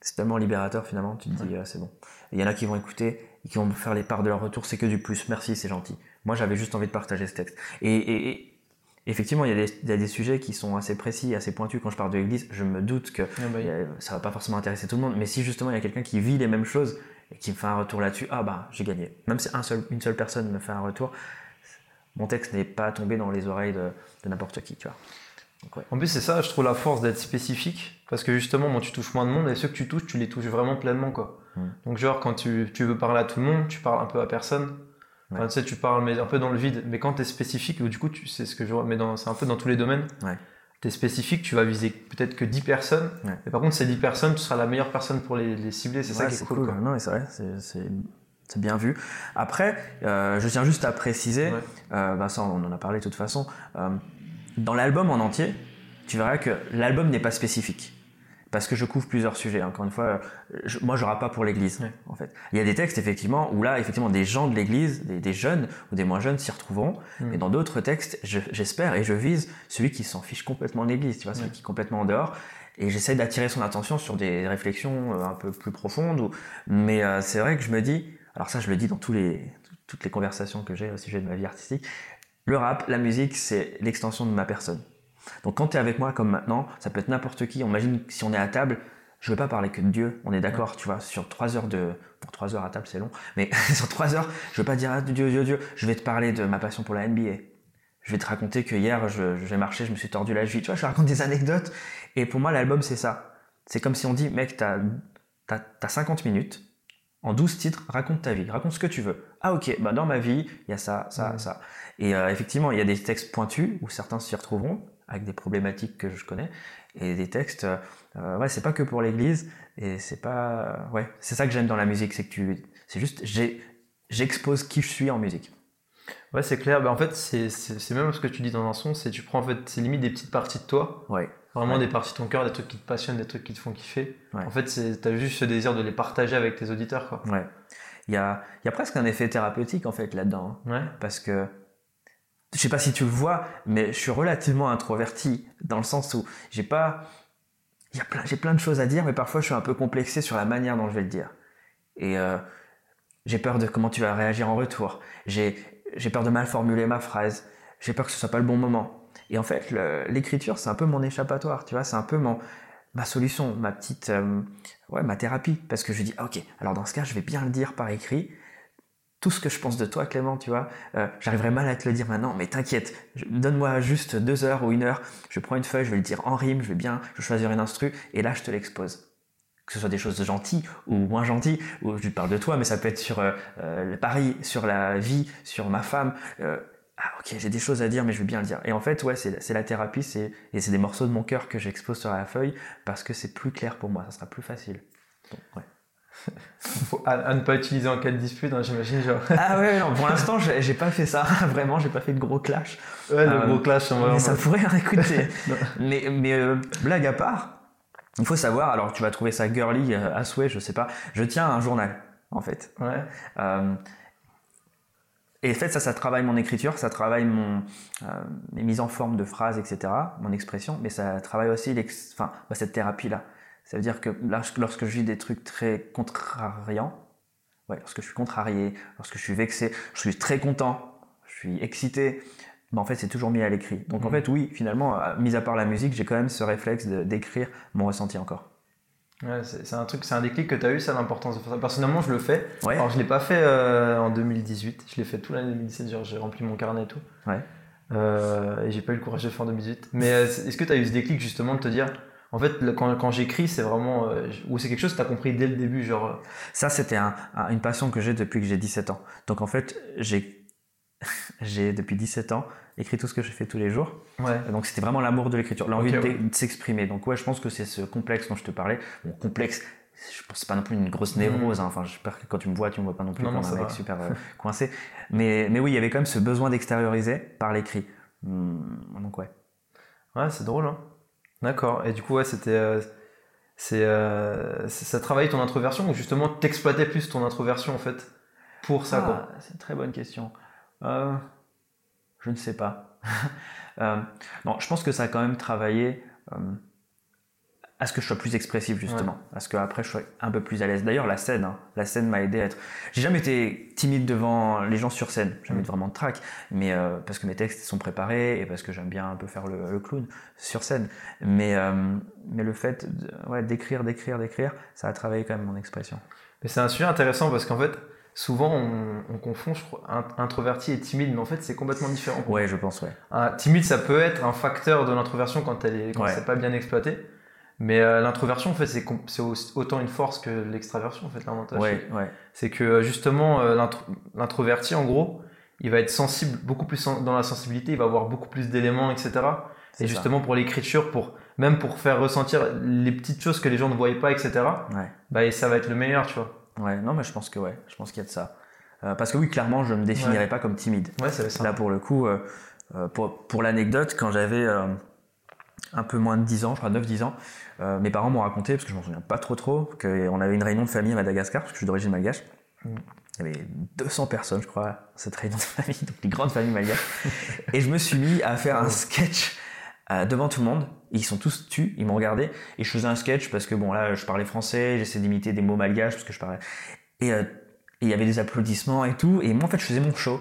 C'est tellement libérateur finalement. Tu te dis, ah, c'est bon. Il y en a qui vont écouter et qui vont me faire les parts de leur retour. C'est que du plus. Merci, c'est gentil. Moi, j'avais juste envie de partager ce texte. Et, et- et effectivement, il y, a des, il y a des sujets qui sont assez précis, assez pointus. Quand je parle de l'église, je me doute que Ah bah, euh, ça va pas forcément intéresser tout le monde. Mais si justement il y a quelqu'un qui vit les mêmes choses et qui me fait un retour là-dessus, ah bah j'ai gagné. Même si un seul, une seule personne me fait un retour, mon texte n'est pas tombé dans les oreilles de, de n'importe qui, tu vois. Donc, ouais. En plus, c'est ça, je trouve la force d'être spécifique. Parce que justement, bon, tu touches moins de monde et ceux que tu touches, tu les touches vraiment pleinement. quoi. Mm. Donc, genre, quand tu, tu veux parler à tout le monde, tu parles un peu à personne. Enfin, tu sais, tu parles mais un peu dans le vide. Mais quand tu es spécifique, du coup, tu sais ce que je vois, mais c'est un peu dans tous les domaines. Ouais. Tu es spécifique, tu vas viser peut-être que 10 personnes. Ouais. Mais par contre, ces 10 personnes, tu seras la meilleure personne pour les, les cibler. C'est ça qui est cool. cool. quoi. Non, mais c'est vrai, c'est- c'est c'est bien vu. Après, euh, je tiens juste à préciser, Ouais. euh, ça on en a parlé de toute façon, euh, dans l'album en entier, tu verras que l'album n'est pas spécifique. Parce que je couvre plusieurs sujets. Encore une fois, euh, je- moi je pas pour l'église. En fait, il y a des textes effectivement où là, effectivement, des gens de l'église, des, des jeunes ou des moins jeunes s'y retrouveront. Mm. Et dans d'autres textes, je- j'espère et je vise celui qui s'en fiche complètement de l'église. Tu vois, celui qui est complètement en dehors. Et j'essaie d'attirer son attention sur des réflexions euh, un peu plus profondes. Ou... Mais euh, c'est vrai que je me dis, alors ça je le dis dans tous les, toutes les conversations que j'ai au sujet de ma vie artistique, le rap, la musique, c'est l'extension de ma personne. Donc quand tu es avec moi comme maintenant, ça peut être n'importe qui. On imagine que si on est à table, je veux pas parler que de Dieu, on est d'accord, tu vois, sur trois heures de... Pour trois heures à table, c'est long, mais sur trois heures, je veux pas dire ah, Dieu, Dieu, Dieu, je vais te parler de ma passion pour la NBA. Je vais te raconter que hier, je- j'ai marché, je me suis tordu la cheville. Tu vois, je te raconte des anecdotes. Et pour moi, l'album, c'est ça. C'est comme si on dit, mec, t'as as, 50 minutes, en 12 titres, raconte ta vie, raconte ce que tu veux. Ah ok, bah dans ma vie, il y a ça, ça, ça. Et euh, effectivement, il y a des textes pointus où certains s'y retrouveront avec des problématiques que je connais et des textes. Euh, ouais, c'est pas que pour l'Église et c'est pas. Ouais, c'est ça que j'aime dans la musique, c'est que tu, c'est juste, j'expose qui je suis en musique. Ouais, c'est clair. Bah, en fait, c'est même ce que tu dis dans un son, c'est tu prends en fait, c'est limite des petites parties de toi. Ouais. Vraiment des parties de ton cœur, des trucs qui te passionnent, des trucs qui te font kiffer. En fait, tu as juste ce désir de les partager avec tes auditeurs. Quoi. Ouais. Il y a, y a presque un effet thérapeutique en fait là-dedans. Hein. Ouais. Parce que je sais pas si tu le vois, mais je suis relativement introverti dans le sens où j'ai pas, a plein, j'ai plein de choses à dire, mais parfois je suis un peu complexé sur la manière dont je vais le dire. Et euh, j'ai peur de comment tu vas réagir en retour. J'ai, j'ai peur de mal formuler ma phrase. J'ai peur que ce soit pas le bon moment. Et en fait, l'écriture, c'est un peu mon échappatoire, tu vois, c'est un peu mon, ma solution, ma petite, euh, ouais, ma thérapie. Parce que je dis, ok, alors dans ce cas, je vais bien le dire par écrit. Tout ce que je pense de toi, Clément, tu vois, euh, j'arriverai mal à te le dire maintenant, mais t'inquiète, donne-moi juste deux heures ou une heure, je prends une feuille, je vais le dire en rime, je vais bien, je vais choisir une instru, et là, je te l'expose. Que ce soit des choses gentilles ou moins gentilles, ou je parle de toi, mais ça peut être sur euh, le pari, sur la vie, sur ma femme. Ah ok j'ai des choses à dire mais je vais bien le dire. Et en fait ouais c'est la thérapie c'est et c'est des morceaux de mon cœur que j'expose sur la feuille parce que c'est plus clair pour moi ça sera plus facile. Ouais. Faut à, ne pas utiliser en cas de dispute hein, j'imagine genre. Ah ouais non pour l'instant j'ai pas fait ça. Vraiment j'ai pas fait de gros clash. Ouais le euh, gros clash en mais ça pourrait écouter mais mais euh, blague à part il faut savoir alors tu vas trouver ça girly euh, à souhait je sais pas. Je tiens un journal en fait. Ouais. Et en fait, ça, ça travaille mon écriture, ça travaille mon, euh, mes mises en forme de phrases, etc., mon expression, mais ça travaille aussi enfin, bah, cette thérapie-là. Ça veut dire que lorsque je vis des trucs très contrariants, ouais, lorsque je suis contrarié, lorsque je suis vexé, je suis très content, je suis excité, bah, en fait, c'est toujours mis à l'écrit. Donc en mmh. fait, oui, finalement, euh, mis à part la musique, j'ai quand même ce réflexe d'écrire mon ressenti encore. Ouais, c'est un truc, c'est un déclic que tu as eu, ça l'importance de faire ça. Personnellement, je le fais. Alors, je l'ai pas fait euh, en 2018, je l'ai fait tout l'année 2017, j'ai rempli mon carnet et tout. Ouais. Euh, et j'ai pas eu le courage de le faire en 2018. Mais est-ce que tu as eu ce déclic justement de te dire, en fait, quand, quand j'écris, c'est vraiment. Euh, ou c'est quelque chose que tu as compris dès le début, genre. Ça, c'était un, une passion que j'ai depuis que j'ai 17 ans. Donc en fait, j'ai j'ai depuis 17 ans écrit tout ce que je fais tous les jours. Ouais. Donc c'était vraiment l'amour de l'écriture, l'envie de, s'exprimer. Donc ouais, je pense que c'est ce complexe dont je te parlais. Bon, complexe, je pense pas non plus une grosse névrose. Mm. Hein. Enfin, j'espère que quand tu me vois, tu me vois pas non plus comme un mec super euh, coincé. Mais, mais oui, il y avait quand même ce besoin d'extérioriser par l'écrit. Hmm, donc ouais. Ouais, c'est drôle. Hein. D'accord. Et du coup, ouais, c'était. Euh, c'est euh, ça travaillait ton introversion ou justement t'exploitais plus ton introversion en fait pour ça ah, C'est une très bonne question. Euh, je ne sais pas. non, je pense que ça a quand même travaillé à ce que je sois plus expressif justement, à ce qu'après je sois un peu plus à l'aise. D'ailleurs, la scène, hein, la scène m'a aidé à être. J'ai jamais été timide devant les gens sur scène, jamais mm. vraiment de trac, mais euh, parce que mes textes sont préparés et parce que j'aime bien un peu faire le, clown sur scène. Mais euh, mais le fait ouais, d'écrire, d'écrire, d'écrire, ça a travaillé quand même mon expression. Mais c'est un sujet intéressant parce qu'en fait, souvent on, confond je crois, introverti et timide, mais en fait c'est complètement différent. Ouais, je pense, ouais. Un, timide, ça peut être un facteur de l'introversion quand elle est quand c'est pas bien exploité. Mais euh, l'introversion, en fait, c'est, autant une force que l'extraversion, en fait, l'avantage. Ouais, ouais. C'est que euh, justement, euh, l'introverti, en gros, il va être sensible, beaucoup plus dans la sensibilité, il va avoir beaucoup plus d'éléments, etc. Et justement, pour l'écriture, pour même pour faire ressentir les petites choses que les gens ne voyaient pas, etc. Ouais. Bah, ça va être le meilleur, tu vois. Ouais, non, mais je pense que ouais, je pense qu'il y a de ça. Euh, parce que oui, clairement, je me définirais pas comme timide. Ouais, c'est ça. Là, pour le coup, pour, pour l'anecdote, quand j'avais un peu moins de 10 ans, je crois 9-10 ans, euh, mes parents m'ont raconté, parce que je m'en souviens pas trop trop, qu'on avait une réunion de famille à Madagascar, parce que je suis d'origine malgache. Mm. Il y avait 200 personnes, je crois, cette réunion de famille, donc une grande famille malgache. et je me suis mis à faire un sketch devant tout le monde. Ils sont tous tus, ils m'ont regardé et je faisais un sketch parce que bon là je parlais français, j'essayais d'imiter des mots malgaches parce que je parlais euh, et il y avait des applaudissements et tout et moi en fait je faisais mon show.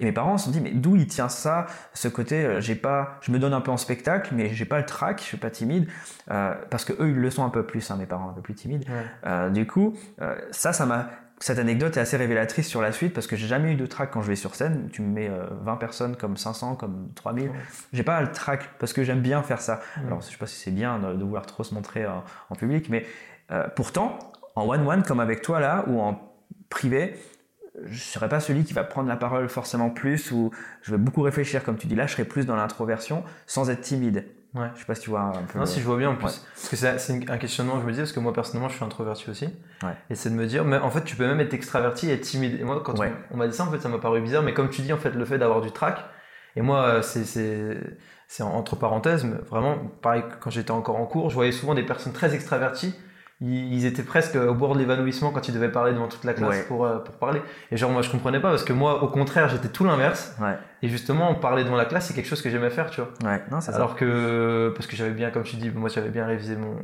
Et mes parents se sont dit mais d'où il tient ça, ce côté euh, j'ai pas, je me donne un peu en spectacle mais j'ai pas le trac, je suis pas timide euh, parce que eux ils le sont un peu plus, hein, mes parents un peu plus timides. Euh, du coup ça ça m'a cette anecdote est assez révélatrice sur la suite parce que j'ai jamais eu de trac quand je vais sur scène. Tu me mets 20 euh, personnes comme 500, comme 3000. J'ai pas le trac parce que j'aime bien faire ça. Alors je sais pas si c'est bien de, vouloir trop se montrer en, public, mais euh, pourtant en one-one comme avec toi là ou en privé, je serai pas celui qui va prendre la parole forcément plus ou je vais beaucoup réfléchir comme tu dis là je serai plus dans l'introversion sans être timide Ouais. je sais pas si tu vois un peu Non, si je vois bien en plus. Ouais. Parce que c'est un questionnement, je me dis, parce que moi personnellement, je suis introverti aussi. Ouais. Et c'est de me dire, mais en fait, tu peux même être extraverti et être timide. Et moi, quand Ouais. on, on m'a dit ça, en fait, ça m'a paru bizarre. Mais comme tu dis, en fait, le fait d'avoir du trac, et moi, euh, c'est, c'est, c'est entre parenthèses, mais vraiment, pareil, quand j'étais encore en cours, je voyais souvent des personnes très extraverties. Ils, étaient presque au bord de l'évanouissement quand ils devaient parler devant toute la classe Ouais. pour, euh, pour parler. Et genre, moi, je comprenais pas parce que moi, au contraire, j'étais tout l'inverse. ouais Et justement, parler devant la classe, c'est quelque chose que j'aimais faire, tu vois. ouais non c'est ça Alors que, parce que j'avais bien, comme tu dis, moi j'avais bien révisé mon,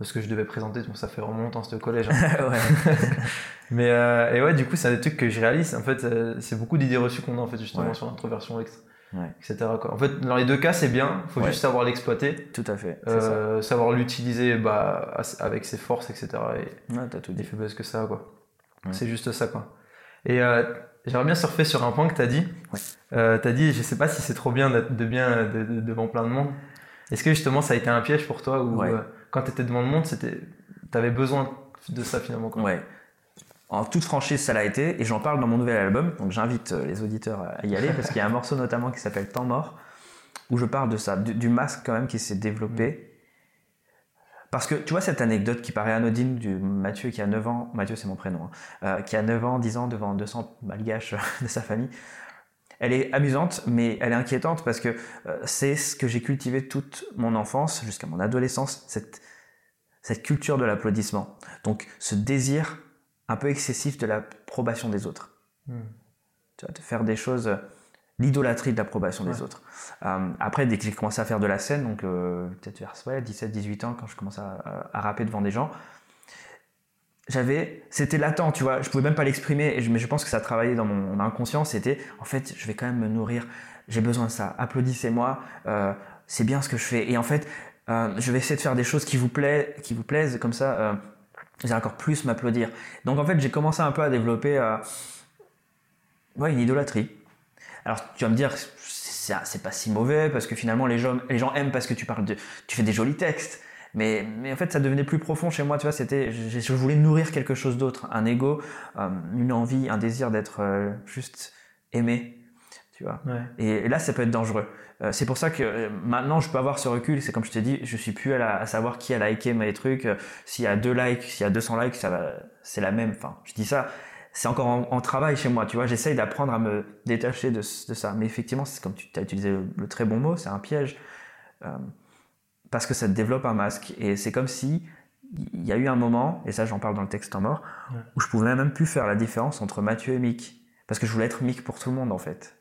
ce que je devais présenter, bon, ça fait vraiment longtemps ce collège. hein. ouais Mais, euh, et ouais, du coup, c'est un des trucs que je réalise. En fait, euh, c'est beaucoup d'idées reçues qu'on a, en fait, justement, sur l'introversion, l'extra- Ouais. etc. Quoi. En fait, dans les deux cas, c'est bien, faut Ouais. juste savoir l'exploiter, tout à fait euh, savoir l'utiliser bah, avec ses forces, etc. Et ouais, t'as tout dit faiblesses que ça, quoi. C'est juste ça, quoi. Et euh, j'aimerais bien surfer sur un point que tu as dit. Euh, tu as dit, je sais pas si c'est trop bien d'être de bien de- de- devant plein de monde. Est-ce que justement ça a été un piège pour toi ou euh, quand tu étais devant le monde, c'était avais besoin de ça finalement quoi. Ouais. En toute franchise, ça l'a été, et j'en parle dans mon nouvel album, donc j'invite euh, les auditeurs à y aller, parce qu'il y a un morceau notamment qui s'appelle Temps mort, où je parle de ça, du, masque quand même qui s'est développé. Parce que tu vois cette anecdote qui paraît anodine du Mathieu qui a 9 ans, Mathieu c'est mon prénom, hein, euh, qui a 9 ans, 10 ans devant 200 malgaches de sa famille, elle est amusante, mais elle est inquiétante parce que euh, c'est ce que j'ai cultivé toute mon enfance jusqu'à mon adolescence, cette culture de l'applaudissement. Donc ce désir un peu excessif de l'approbation des autres. Hmm. Tu vois, de faire des choses, euh, l'idolâtrie de l'approbation des autres. Euh, après, dès que j'ai commencé à faire de la scène, donc euh, peut-être vers ouais, 17-18 ans, quand je commençais à, rapper devant des gens, j'avais, c'était latent, tu vois, je pouvais même pas l'exprimer, et je- mais je pense que ça travaillait dans mon inconscient, c'était, en fait, je vais quand même me nourrir, j'ai besoin de ça, applaudissez-moi, euh, c'est bien ce que je fais, et en fait, je vais essayer de faire des choses qui vous, plaisent, qui vous plaisent, comme ça, allez encore plus m'applaudir. Donc en fait, j'ai commencé un peu à développer euh, une idolâtrie. Alors tu vas me dire, c'est pas si mauvais parce que finalement les gens, les gens aiment parce que tu parles de, tu fais des jolis textes. Mais, mais en fait, ça devenait plus profond chez moi. Tu vois, c'était, je, je voulais nourrir quelque chose d'autre, un ego, euh, une envie, un désir d'être euh, juste aimé. Tu vois. Ouais. Et là, ça peut être dangereux. Euh, c'est pour ça que euh, maintenant, je peux avoir ce recul. C'est comme je t'ai dit, je suis plus à, la- à savoir qui a liké mes trucs. Euh, S'il y a deux likes, s'il y a 200 likes, ça va, c'est la même. Enfin, je dis ça, c'est encore en, en travail chez moi. Tu vois, j'essaye d'apprendre à me détacher de, ça. Mais effectivement, c'est comme tu as utilisé le, le très bon mot, c'est un piège. Parce que ça te développe un masque. Et c'est comme si il y a eu un moment, et ça j'en parle dans le texte en mort, Ouais. où je pouvais même plus faire la différence entre Mathieu et Mick. Parce que je voulais être Mick pour tout le monde en fait.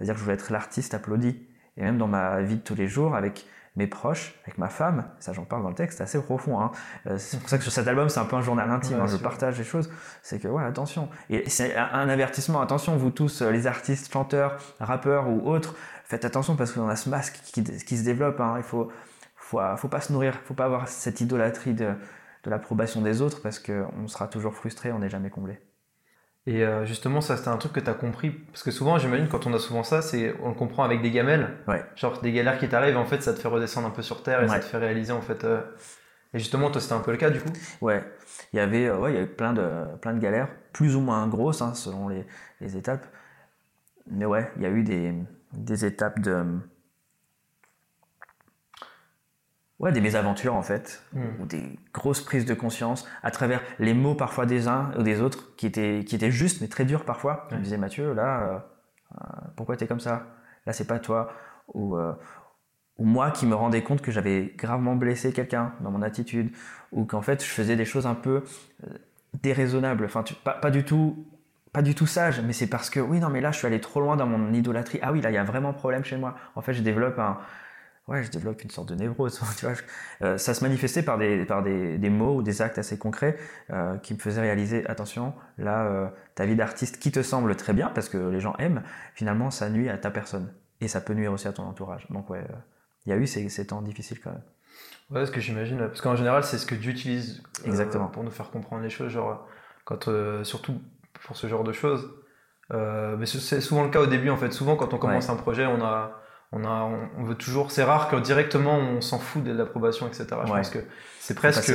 C'est-à-dire que je voulais être l'artiste applaudi. Et même dans ma vie de tous les jours, avec mes proches, avec ma femme, ça j'en parle dans le texte, c'est assez profond. Hein. Euh, c'est pour ça que sur cet album, c'est un peu un journal intime. Ouais, hein, je sûr. partage les choses. C'est que, ouais, attention. Et c'est un avertissement. Attention, vous tous, euh, les artistes, chanteurs, rappeurs ou autres, faites attention parce qu'on a ce masque qui, qui se développe. hein. Il faut, faut, faut pas se nourrir, faut pas avoir cette idolâtrie de, de l'approbation des autres parce qu'on sera toujours frustré, on n'est jamais comblé. Et euh, justement, ça c'était un truc que tu as compris. Parce que souvent, j'imagine, quand on a souvent ça, c'est on le comprend avec des gamelles. Ouais. Genre des galères qui t'arrivent, en fait, ça te fait redescendre un peu sur terre et ça te fait réaliser, en fait. euh, Et justement, toi, c'était un peu le cas, du coup? Ouais, il y avait, euh, ouais, il y avait plein de, plein de galères, plus ou moins grosses hein, selon les, les étapes. Mais ouais, il y a eu des, des étapes de. Ouais, des mésaventures en fait, Hmm. ou des grosses prises de conscience à travers les mots parfois des uns ou des autres qui étaient, qui étaient justes mais très durs parfois. Je me disais, Mathieu, là, euh, euh, pourquoi t'es comme ça? Là, c'est pas toi. Ou, euh, ou moi qui me rendais compte que j'avais gravement blessé quelqu'un dans mon attitude, ou qu'en fait je faisais des choses un peu déraisonnables, enfin tu- pas, pas du tout pas du tout sage, mais c'est parce que oui non mais là je suis allé trop loin dans mon idolâtrie. Ah oui là il y a vraiment problème chez moi. En fait je développe un ouais je développe une sorte de névrose. Tu vois, je- euh, ça se manifestait par des par des, des mots ou des actes assez concrets euh, qui me faisaient réaliser attention là euh, ta vie d'artiste qui te semble très bien parce que les gens aiment finalement ça nuit à ta personne et ça peut nuire aussi à ton entourage. Donc ouais il y a eu ces, ces temps difficiles quand même. Ouais, ce que j'imagine. Parce qu'en général, c'est ce que Dieu utilise Exactement. pour nous faire comprendre les choses. Genre, quand, surtout pour ce genre de choses. Mais c'est- c'est souvent le cas au début, en fait. Souvent, quand on commence un projet, on a. On, a, on, veut toujours. C'est rare que directement on s'en fout de l'approbation, etc. Je Ouais. pense que c'est presque.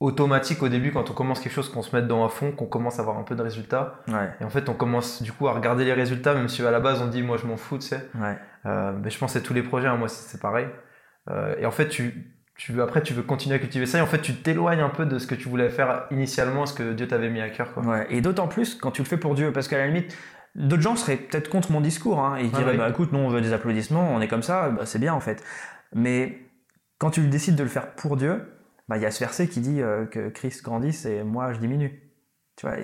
automatique au début quand on commence quelque chose qu'on se met dedans à fond qu'on commence à avoir un peu de résultats Ouais. et en fait on commence du coup à regarder les résultats même si à la base on dit moi je m'en fous tu sais Ouais. Euh, mais je pense que c'est tous les projets hein, moi c'est pareil Euh, et en fait tu tu veux après tu veux continuer à cultiver ça et en fait tu t'éloignes un peu de ce que tu voulais faire initialement ce que Dieu t'avait mis à cœur quoi Ouais, et d'autant plus quand tu le fais pour Dieu, parce qu'à la limite, d'autres gens seraient peut-être contre mon discours, hein, et ils Ah diraient, oui. bah écoute, nous on veut des applaudissements, on est comme ça, bah, c'est bien en fait. Mais quand tu décides de le faire pour Dieu, bah il y a ce verset qui dit euh, que Christ grandisse et moi je diminue. Tu vois,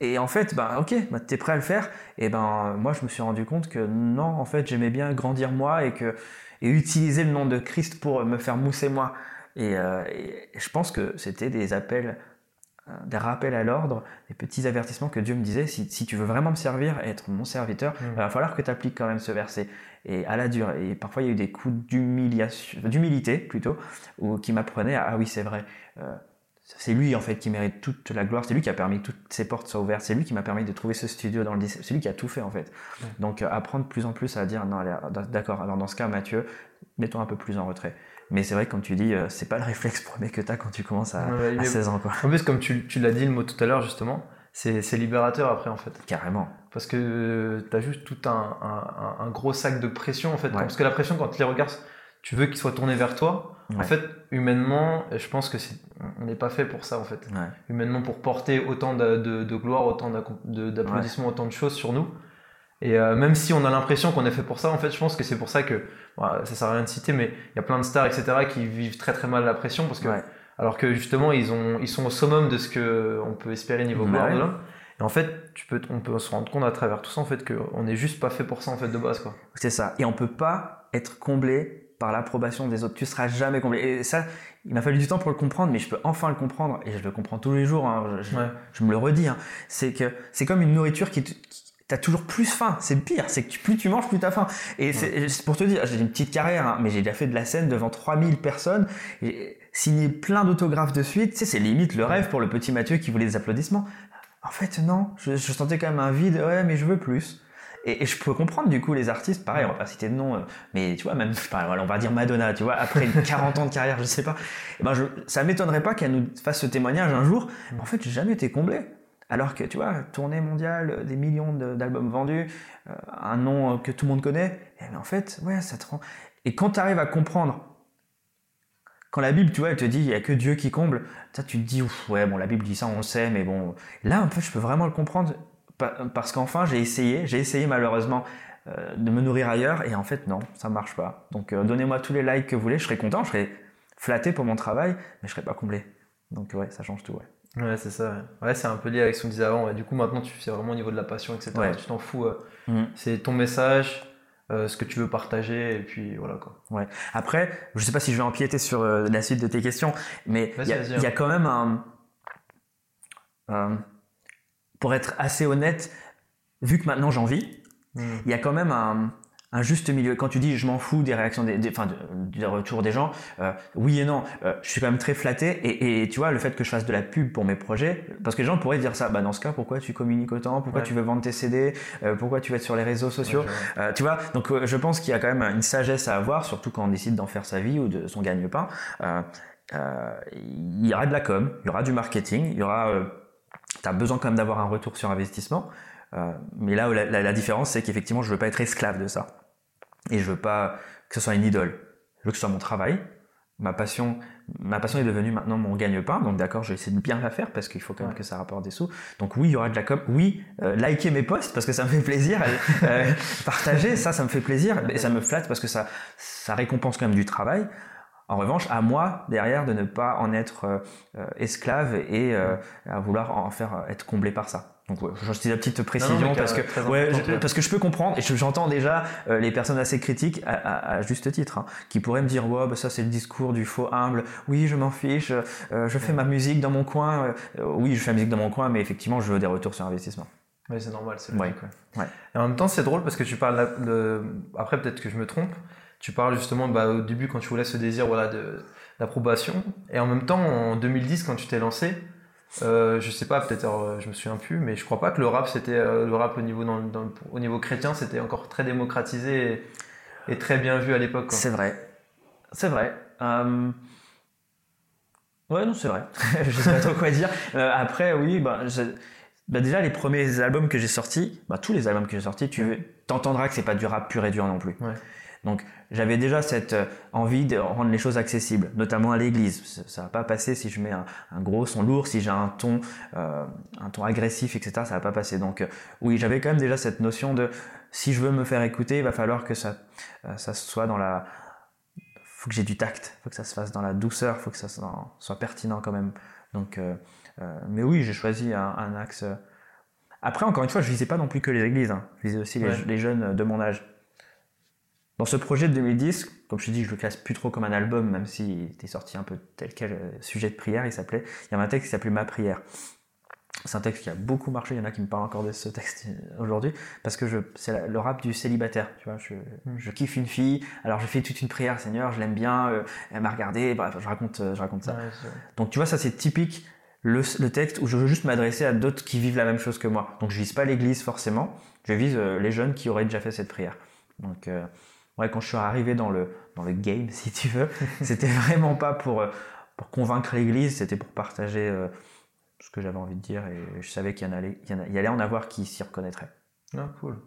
et, en fait, bah ok, bah, t'es prêt à le faire, et ben moi je me suis rendu compte que non, en fait j'aimais bien grandir moi et que et utiliser le nom de Christ pour me faire mousser moi. Et, euh, et je pense que c'était des appels, des rappels à l'ordre, des petits avertissements que Dieu me disait, si, si tu veux vraiment me servir et être mon serviteur, Mm. il va falloir que tu appliques quand même ce verset. Et à la dure. Et parfois il y a eu des coups d'humiliation, d'humilité plutôt, ou qui m'apprenaient à, ah oui c'est vrai, euh, c'est lui en fait qui mérite toute la gloire, c'est lui qui a permis que toutes ces portes soient ouvertes, c'est lui qui m'a permis de trouver ce studio dans le 10, c'est lui qui a tout fait en fait. Ouais. Donc euh, apprendre de plus en plus à dire non d'accord, alors dans ce cas Mathieu, mets-toi un peu plus en retrait. Mais c'est vrai que comme tu dis, euh, c'est pas le réflexe premier que tu as quand tu commences à, Ouais, à mais- 16 ans quoi. en plus comme tu, tu l'as dit le mot tout à l'heure justement c'est libérateur après en fait Carrément. parce que tu as juste tout un, un- gros sac de pression en fait. Ouais. Parce que la pression, quand tu les regardes, tu veux qu'ils soient tournés vers toi. En fait, humainement, je pense que c'est, on n'est pas fait pour ça en fait. Humainement, pour porter autant de, de- de gloire, autant d'applaudissements, autant de choses sur nous. Et euh, même si on a l'impression qu'on est fait pour ça, en fait, je pense que c'est pour ça que, bon, ça sert à rien de citer, mais il y a plein de stars, etc., qui vivent très très mal la pression parce que Ouais. alors que justement ils, ont, ils sont au summum de ce que on peut espérer niveau ouais. l'homme. Et en fait, tu peux, on peut se rendre compte à travers tout ça en fait qu'on n'est juste pas fait pour ça en fait de base quoi. C'est ça. Et on peut pas être comblé par l'approbation des autres. Tu seras jamais comblé. Et ça, il m'a fallu du temps pour le comprendre, mais je peux enfin le comprendre. Et je le comprends tous les jours. hein. Je, Ouais. je me le redis. hein. C'est que c'est comme une nourriture qui, te- qui- T'as toujours plus faim, c'est pire, c'est que plus tu manges, plus t'as faim. Et c'est c'est pour te dire, j'ai une petite carrière, hein, mais j'ai déjà fait de la scène devant 3000 personnes, et signé plein d'autographes de suite, tu sais, c'est limite le rêve pour le petit Mathieu qui voulait des applaudissements. En fait, non, je, je sentais quand même un vide, ouais, mais je veux plus. Et, et je peux comprendre du coup les artistes, pareil, on va pas citer de nom, euh, mais tu vois, même, on va dire Madonna, tu vois, après 40 ans de carrière, je sais pas, eh ben je, ça m'étonnerait pas qu'elle nous fasse ce témoignage un jour. En fait, j'ai jamais été comblé. Alors que tu vois, tournée mondiale, euh, des millions d'albums vendus, euh, un nom euh, que tout le monde connaît, et ben en fait, ouais, ça te rend. Et quand tu arrives à comprendre, quand la Bible, tu vois, elle te dit, il y a que Dieu qui comble, tu te dis, ouf, ouais, bon, la Bible dit ça, on le sait, mais bon, là, en fait, je peux vraiment le comprendre pa- parce qu'enfin, j'ai essayé, j'ai essayé malheureusement de me nourrir ailleurs, et en fait, non, ça marche pas. Donc, donnez-moi tous les likes que vous voulez, je serai content, je serai flatté pour mon travail, mais je serai pas comblé. Donc, ouais, ça change tout, ouais. Ouais, c'est ça. Ouais, Ouais, c'est un peu lié avec ce qu'on disait avant. ouais. Du coup, maintenant, tu c'est vraiment au niveau de la passion, etc. Ouais. Tu t'en fous. euh, Mhm. C'est ton message, euh, ce que tu veux partager, et puis voilà quoi. Après, je sais pas si je vais empiéter sur euh, la suite de tes questions, mais il y, a- y hein. quand même un. pour être assez honnête, vu que maintenant j'en vis, Mhm. il y a quand même un, un juste milieu. Quand tu dis je m'en fous des réactions, des, des, enfin, de- des retours des gens, euh, oui et non. Euh, je suis quand même très flatté et, et tu vois, le fait que je fasse de la pub pour mes projets, parce que les gens pourraient dire ça, bah dans ce cas, pourquoi tu communiques autant? Pourquoi Ouais. tu veux vendre tes CD Euh, Pourquoi tu vas être sur les réseaux sociaux? Ouais, euh, tu vois, donc euh, je pense qu'il y a quand même une sagesse à avoir, surtout quand on décide d'en faire sa vie ou de son gagne-pain. Euh, euh, il y aura de la com, il y aura du marketing, il y aura. Euh, tu as besoin quand même d'avoir un retour sur investissement. Euh, mais là la, la- la différence, c'est qu'effectivement, je veux pas être esclave de ça. Et je veux pas que ce soit une idole. Je veux que ce soit mon travail. Ma passion, ma passion est devenue maintenant mon gagne-pain. Donc d'accord, je vais essayer de bien la faire parce qu'il faut quand même Ouais. que ça rapporte des sous. Donc oui, il y aura de la com. Oui, euh, likez mes posts parce que ça me fait plaisir. Euh, partager, ça, ça me fait plaisir. Et ça me flatte parce que ça, ça récompense quand même du travail. En revanche, à moi, derrière, de ne pas en être euh, euh, esclave et à vouloir en faire être comblé par ça. Donc, ouais, je dis la petite précision mais parce que, ouais, je- parce que je peux comprendre et je- j'entends déjà euh, les personnes assez critiques à, à- à juste titre, hein, qui pourraient me dire, ouais, bah, ça c'est le discours du faux humble. Oui, je m'en fiche. euh, je fais ma musique dans mon coin. euh, oui, je fais la musique dans mon coin, mais effectivement, je veux des retours sur investissement. Ouais, c'est normal, c'est Ouais. ouais. Et en même temps, c'est drôle parce que tu parles de. Après, peut-être que je me trompe. Tu parles justement bah, au début quand tu voulais ce désir voilà, de- d'approbation. Et en même temps, en 2010, quand tu t'es lancé, euh, je sais pas, peut-être euh, je me souviens plus, mais je crois pas que le rap, c'était euh, le rap au niveau, dans, dans le- au niveau chrétien, c'était encore très démocratisé et, et très bien vu à l'époque. C'est vrai. C'est vrai. Euh, Ouais, non, c'est vrai. je sais pas trop quoi dire. Après, oui, bah, bah, déjà, les premiers albums que j'ai sortis, bah, tous les albums que j'ai sortis, tu t'entendras que c'est pas du rap pur et dur non plus. Ouais. Donc j'avais déjà cette euh, envie de rendre les choses accessibles, notamment à l'église. Ça, va pas passer si je mets un, gros son lourd, si j'ai un ton, euh, un ton agressif, etc. Ça va pas passer. Donc euh, oui, j'avais quand même déjà cette notion de si je veux me faire écouter, il va falloir que ça, ça soit dans la, faut que j'ai du tact, faut que ça se fasse dans la douceur, faut que ça soit, pertinent quand même. Donc, mais oui, j'ai choisi un, axe. Après, encore une fois, je visais pas non plus que les églises, hein. je visais aussi les jeunes de mon âge. Dans ce projet de 2010, comme je te dis, je le classe plus trop comme un album, même s'il était sorti un peu tel quel euh, sujet de prière, il s'appelait. Il y avait un texte qui s'appelait Ma prière. C'est un texte qui a beaucoup marché. Il y en a qui me parlent encore de ce texte euh, aujourd'hui parce que c'est le rap du célibataire. Tu vois, je, hmm. je, kiffe une fille. Alors je fais toute une prière, Seigneur, je l'aime bien. Euh, elle m'a regardé. Bref, je raconte, je raconte ça. Donc tu vois, ça c'est typique le, le, texte où je veux juste m'adresser à d'autres qui vivent la même chose que moi. Donc je vise pas l'Église forcément. Je vise les jeunes qui auraient déjà fait cette prière. Donc ouais, quand je suis arrivé dans le, dans le game, si tu veux, c'était vraiment pas pour, euh, pour convaincre l'église, c'était pour partager euh, ce que j'avais envie de dire et je savais qu'il y, en allait, il y, allait en avoir qui s'y reconnaîtraient. Ah, cool.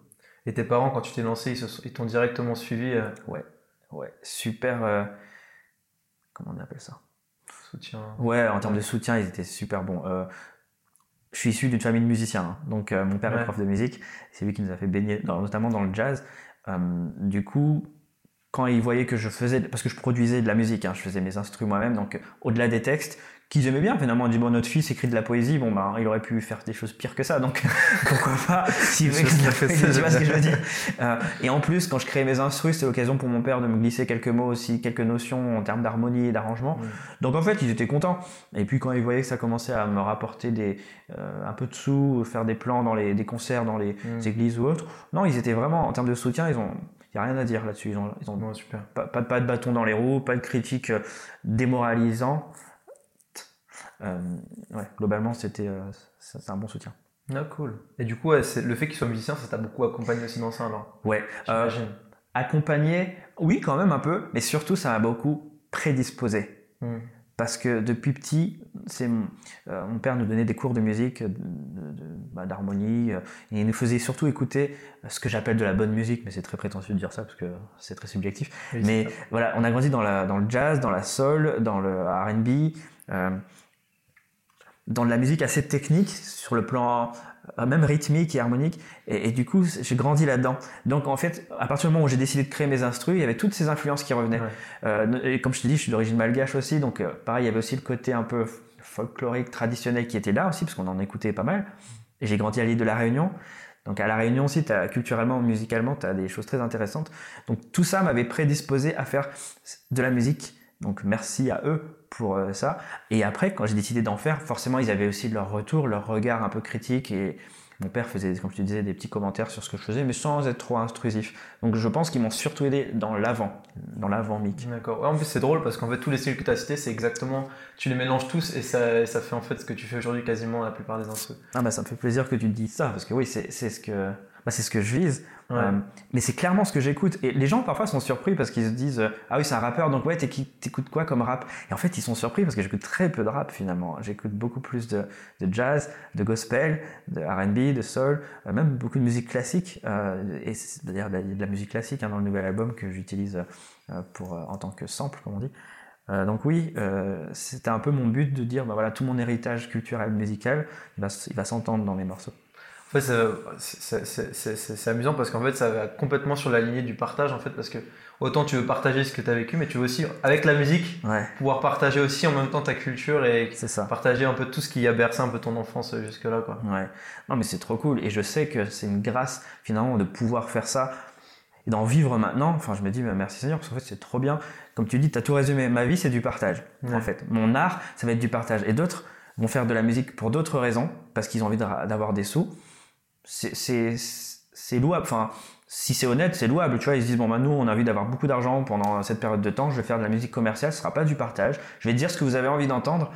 Et tes parents, quand tu t'es lancé, ils t'ont directement suivi euh? Ouais, ouais, super. comment on appelle ça? Soutien. Ouais, en termes de soutien, ils étaient super bons. je suis issu d'une famille de musiciens, hein. donc mon père est prof de musique, c'est lui qui nous a fait baigner, notamment dans le jazz. Euh, du coup, quand ils voyaient que je faisais, parce que je produisais de la musique, hein, je faisais mes instruments moi-même, donc au-delà des textes, qu'ils aimaient bien. Finalement, on dit bon, notre fils écrit de la poésie, bon ben, il aurait pu faire des choses pires que ça, donc pourquoi pas S'il veut tu vois ce que je veux dire euh, Et en plus, quand je créais mes instruments, c'était l'occasion pour mon père de me glisser quelques mots aussi, quelques notions en termes d'harmonie et d'arrangement. Donc en fait, ils étaient contents. Et puis quand ils voyaient que ça commençait à me rapporter des euh, un peu de sous, faire des plans dans les des concerts dans les mm. églises ou autres, non, ils étaient vraiment en termes de soutien, ils ont il n'y a rien à dire là-dessus. Ils ont, ils ont super. Pas, pas, pas, de bâton dans les roues, pas de critique euh, démoralisant. Euh, ouais, globalement, c'était euh, c'est un bon soutien. Ah, cool. Et du coup, le fait qu'il soit musicien, ça t'a beaucoup accompagné aussi dans ça alors? Ouais. Euh, accompagné, oui, quand même un peu, mais surtout, ça m'a beaucoup prédisposé. Hmm. Parce que depuis petit, c'est mon, père nous donnait des cours de musique, d'harmonie, de, bah, et il nous faisait surtout écouter ce que j'appelle de la bonne musique, mais c'est très prétentieux de dire ça parce que c'est très subjectif. mais voilà, on a grandi dans, la, dans le jazz, dans la soul, dans le R&B dans de la musique assez technique sur le plan euh, même rythmique et harmonique. Et, du coup j'ai grandi là-dedans. Donc en fait à partir du moment où j'ai décidé de créer mes instrus il y avait toutes ces influences qui revenaient. Euh, et comme je te dis je suis d'origine malgache aussi donc euh, pareil il y avait aussi le côté un peu folklorique traditionnel qui était là aussi parce qu'on en écoutait pas mal. Et j'ai grandi à l'île de la Réunion. Donc à la Réunion aussi, as, culturellement, musicalement, tu as des choses très intéressantes. Donc tout ça m'avait prédisposé à faire de la musique. Donc merci à eux pour euh, ça. Et après, quand j'ai décidé d'en faire, forcément, ils avaient aussi leur retour, leur regard un peu critique. Et mon père faisait, comme je te disais, des petits commentaires sur ce que je faisais, mais sans être trop intrusif. Donc je pense qu'ils m'ont surtout aidé dans l'avant, dans l'avant mic. D'accord. en plus, c'est drôle parce qu'en fait, tous les styles que tu as cités, c'est exactement. Tu les mélanges tous et ça, ça fait en fait ce que tu fais aujourd'hui quasiment la plupart des instruments. Ah bah ça me fait plaisir que tu te dises ça parce que oui, c'est ce que bah, c'est ce que je vise. Euh, mais c'est clairement ce que j'écoute. Et les gens parfois sont surpris parce qu'ils se disent Ah oui, c'est un rappeur, donc ouais, t'écoutes quoi comme rap? Et en fait, ils sont surpris parce que j'écoute très peu de rap finalement. J'écoute beaucoup plus de, de, jazz, de gospel, de RB, de soul, euh, même beaucoup de musique classique. Euh, et d'ailleurs, il y a de la musique classique hein, dans le nouvel album que j'utilise pour en tant que sample, comme on dit. donc oui, c'était un peu mon but de dire bah voilà, tout mon héritage culturel musical, il va s'entendre dans mes morceaux. Fait, c'est amusant parce qu'en fait, ça va complètement sur la lignée du partage, en fait, parce que autant tu veux partager ce que tu as vécu, mais tu veux aussi, avec la musique, pouvoir partager aussi en même temps ta culture et partager un peu tout ce qui a bercé un peu ton enfance jusque-là, quoi. Ouais. Non, mais c'est trop cool. Et je sais que c'est une grâce, finalement, de pouvoir faire ça et d'en vivre maintenant. Enfin, je me dis, merci Seigneur, parce qu'en fait, c'est trop bien. Comme tu dis, tu as tout résumé. Ma vie, c'est du partage, en fait. Mon art, ça va être du partage. Et d'autres vont faire de la musique pour d'autres raisons, parce qu'ils ont envie d'avoir des sous c'est louable. Enfin, si c'est honnête, c'est louable. Tu vois, ils se disent bon, bah, nous, on a envie d'avoir beaucoup d'argent pendant cette période de temps. Je vais faire de la musique commerciale. Ce sera pas du partage. Je vais dire ce que vous avez envie d'entendre.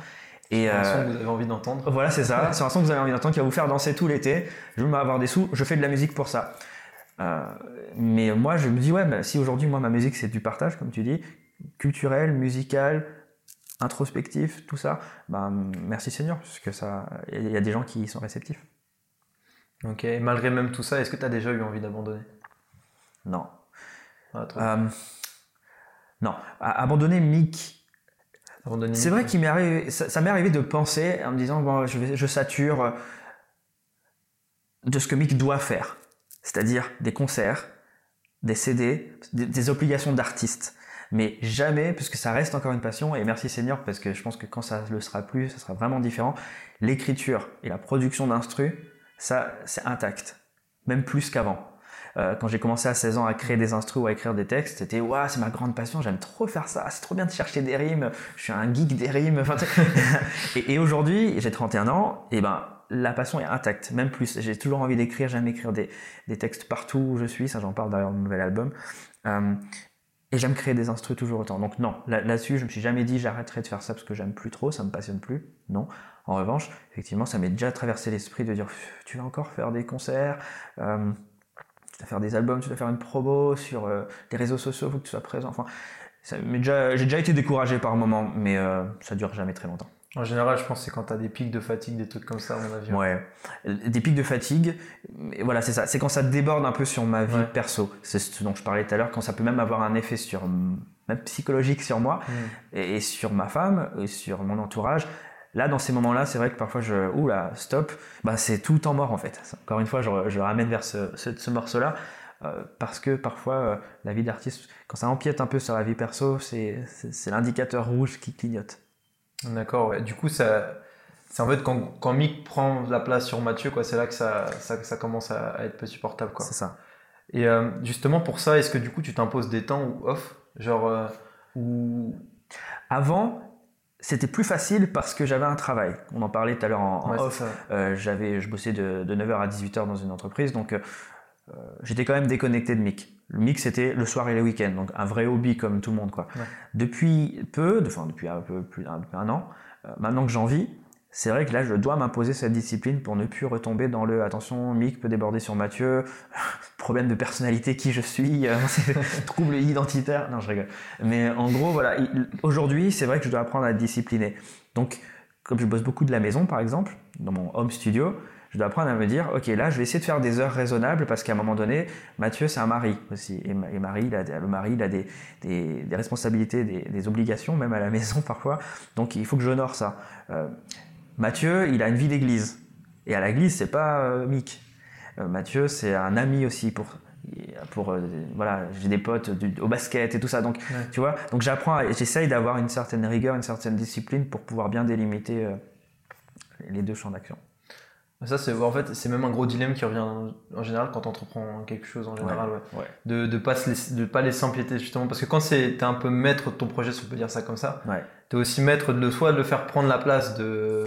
Et un son que vous avez envie d'entendre. Voilà, c'est ça. c'est un son que vous avez envie d'entendre qui va vous faire danser tout l'été. Je veux avoir des sous. Je fais de la musique pour ça. Euh, mais moi, je me dis ouais, bah, si aujourd'hui, moi, ma musique, c'est du partage, comme tu dis, culturel, musical, introspectif, tout ça, ben, merci Seigneur, parce que ça, il y a des gens qui sont réceptifs. Ok, et malgré même tout ça, est-ce que tu as déjà eu envie d'abandonner? Non. Ah, euh, non, abandonner Mick. C'est vrai qu'il m'est arrivé, ça, m'est arrivé de penser en me disant bon, je, je sature de ce que Mick doit faire, c'est-à-dire des concerts, des CD, des, obligations d'artiste. Mais jamais, puisque ça reste encore une passion, et merci Seigneur, parce que je pense que quand ça le sera plus, ça sera vraiment différent. L'écriture et la production d'instru, ça, c'est intact. Même plus qu'avant. Euh, quand j'ai commencé à 16 ans à créer des instrus ou à écrire des textes, c'était waouh, c'est ma grande passion, j'aime trop faire ça, c'est trop bien de chercher des rimes, je suis un geek des rimes. et, et aujourd'hui, j'ai 31 ans, et ben la passion est intacte, même plus. J'ai toujours envie d'écrire, j'aime écrire des, des, textes partout où je suis, ça j'en parle dans mon nouvel album. Euh, et j'aime créer des instruments toujours autant. Donc non, là-dessus, je me suis jamais dit j'arrêterai de faire ça parce que j'aime plus trop, ça me passionne plus. Non. En revanche, effectivement, ça m'est déjà traversé l'esprit de dire tu vas encore faire des concerts, euh, tu vas faire des albums, tu vas faire une promo sur euh, les réseaux sociaux, il faut que tu sois présent. Enfin, j'ai déjà, déjà été découragé par moment, mais euh, ça dure jamais très longtemps. En général, je pense que c'est quand tu as des pics de fatigue, des trucs comme ça, à mon avis. Ouais. Des pics de fatigue, voilà, c'est ça. C'est quand ça déborde un peu sur ma vie perso. C'est ce dont je parlais tout à l'heure, quand ça peut même avoir un effet sur, même psychologique sur moi, mm. et, sur ma femme, et sur mon entourage. Là, dans ces moments-là, c'est vrai que parfois je, ouh là, stop, bah, c'est tout en mort en fait. Encore une fois, je, je ramène vers ce, ce, morceau-là. Euh, parce que parfois euh, la vie d'artiste, quand ça empiète un peu sur la vie perso, c'est l'indicateur rouge qui clignote. D'accord, ouais. Du coup, ça, c'est en fait quand, quand Mick prend la place sur Mathieu, quoi, c'est là que ça, ça, ça commence à, être peu supportable, quoi. C'est ça. Et euh, justement pour ça, est-ce que du coup tu t'imposes des temps ou off, genre ou avant c'était plus facile parce que j'avais un travail. On en parlait tout à l'heure en, off. Euh, j'avais, je bossais de, de, 9h à 18h dans une entreprise, donc j'étais quand même déconnecté de Mick. Le Mick c'était le soir et les week-ends, donc un vrai hobby comme tout le monde quoi. Depuis peu, enfin depuis un peu plus d'un an, maintenant que j'en vis, c'est vrai que là, je dois m'imposer cette discipline pour ne plus retomber dans le attention, Mick peut déborder sur Mathieu, problème de personnalité, qui je suis, euh, trouble identitaire. Non, je rigole. Mais en gros, voilà, aujourd'hui, c'est vrai que je dois apprendre à discipliner. Donc, comme je bosse beaucoup de la maison, par exemple, dans mon home studio, je dois apprendre à me dire, ok, là, je vais essayer de faire des heures raisonnables parce qu'à un moment donné, Mathieu, c'est un mari aussi. Et, Marie, le mari, il a des, des, responsabilités, des, des, obligations, même à la maison parfois. Donc, il faut que j'honore ça. Euh, Mathieu, il a une vie d'église. Et à l'église, c'est pas euh, Mick. Euh, Mathieu, c'est un ami aussi pour pour euh, voilà j'ai des potes au basket et tout ça donc tu vois donc j'apprends j'essaye d'avoir une certaine rigueur une certaine discipline pour pouvoir bien délimiter les deux champs d'action ça, c'est en fait, c'est même un gros dilemme qui revient en, général quand tu entreprends quelque chose en général, ouais. De ne pas, se de pas laisser empiéter justement. Parce que quand tu es un peu maître de ton projet, si on peut dire ça comme ça, tu es aussi maître de soit de le faire prendre la place de,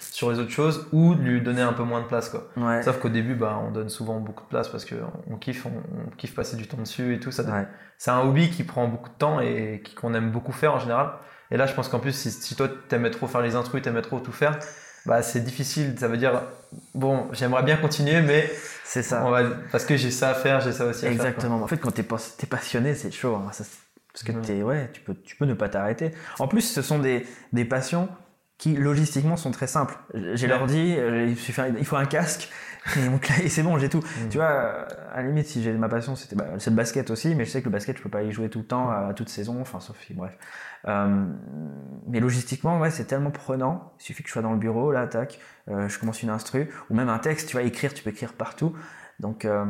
sur les autres choses ou de lui donner un peu moins de place. Quoi. Sauf qu'au début, bah, on donne souvent beaucoup de place parce qu'on on kiffe, on, kiffe passer du temps dessus et tout. Ça, C'est un hobby qui prend beaucoup de temps et qu'on aime beaucoup faire en général. Et là, je pense qu'en plus, si, si toi, t'aimais trop faire les intrus, t'aimais trop tout faire, bah, c'est difficile. Ça veut dire, bon, j'aimerais bien continuer, mais c'est ça. On va, parce que j'ai ça à faire, j'ai ça aussi à faire. Exactement. En fait, quand tu es, passionné, c'est chaud. Hein. parce que es, ouais, tu, peux, tu peux ne pas t'arrêter. En plus, ce sont des, des passions qui logistiquement sont très simples. J'ai leur dit, euh, il faut un casque, et c'est bon, j'ai tout. Mm. Tu vois, à la limite, si j'ai ma passion, c'était bah, le basket aussi, mais je sais que le basket, je peux pas y jouer tout le temps, à, toute saison, enfin, sauf bref. Euh, mais logistiquement, ouais, c'est tellement prenant. Il suffit que je sois dans le bureau, là, tac, euh, je commence une instru, ou même un texte, tu vas écrire, tu peux écrire partout. Donc, euh,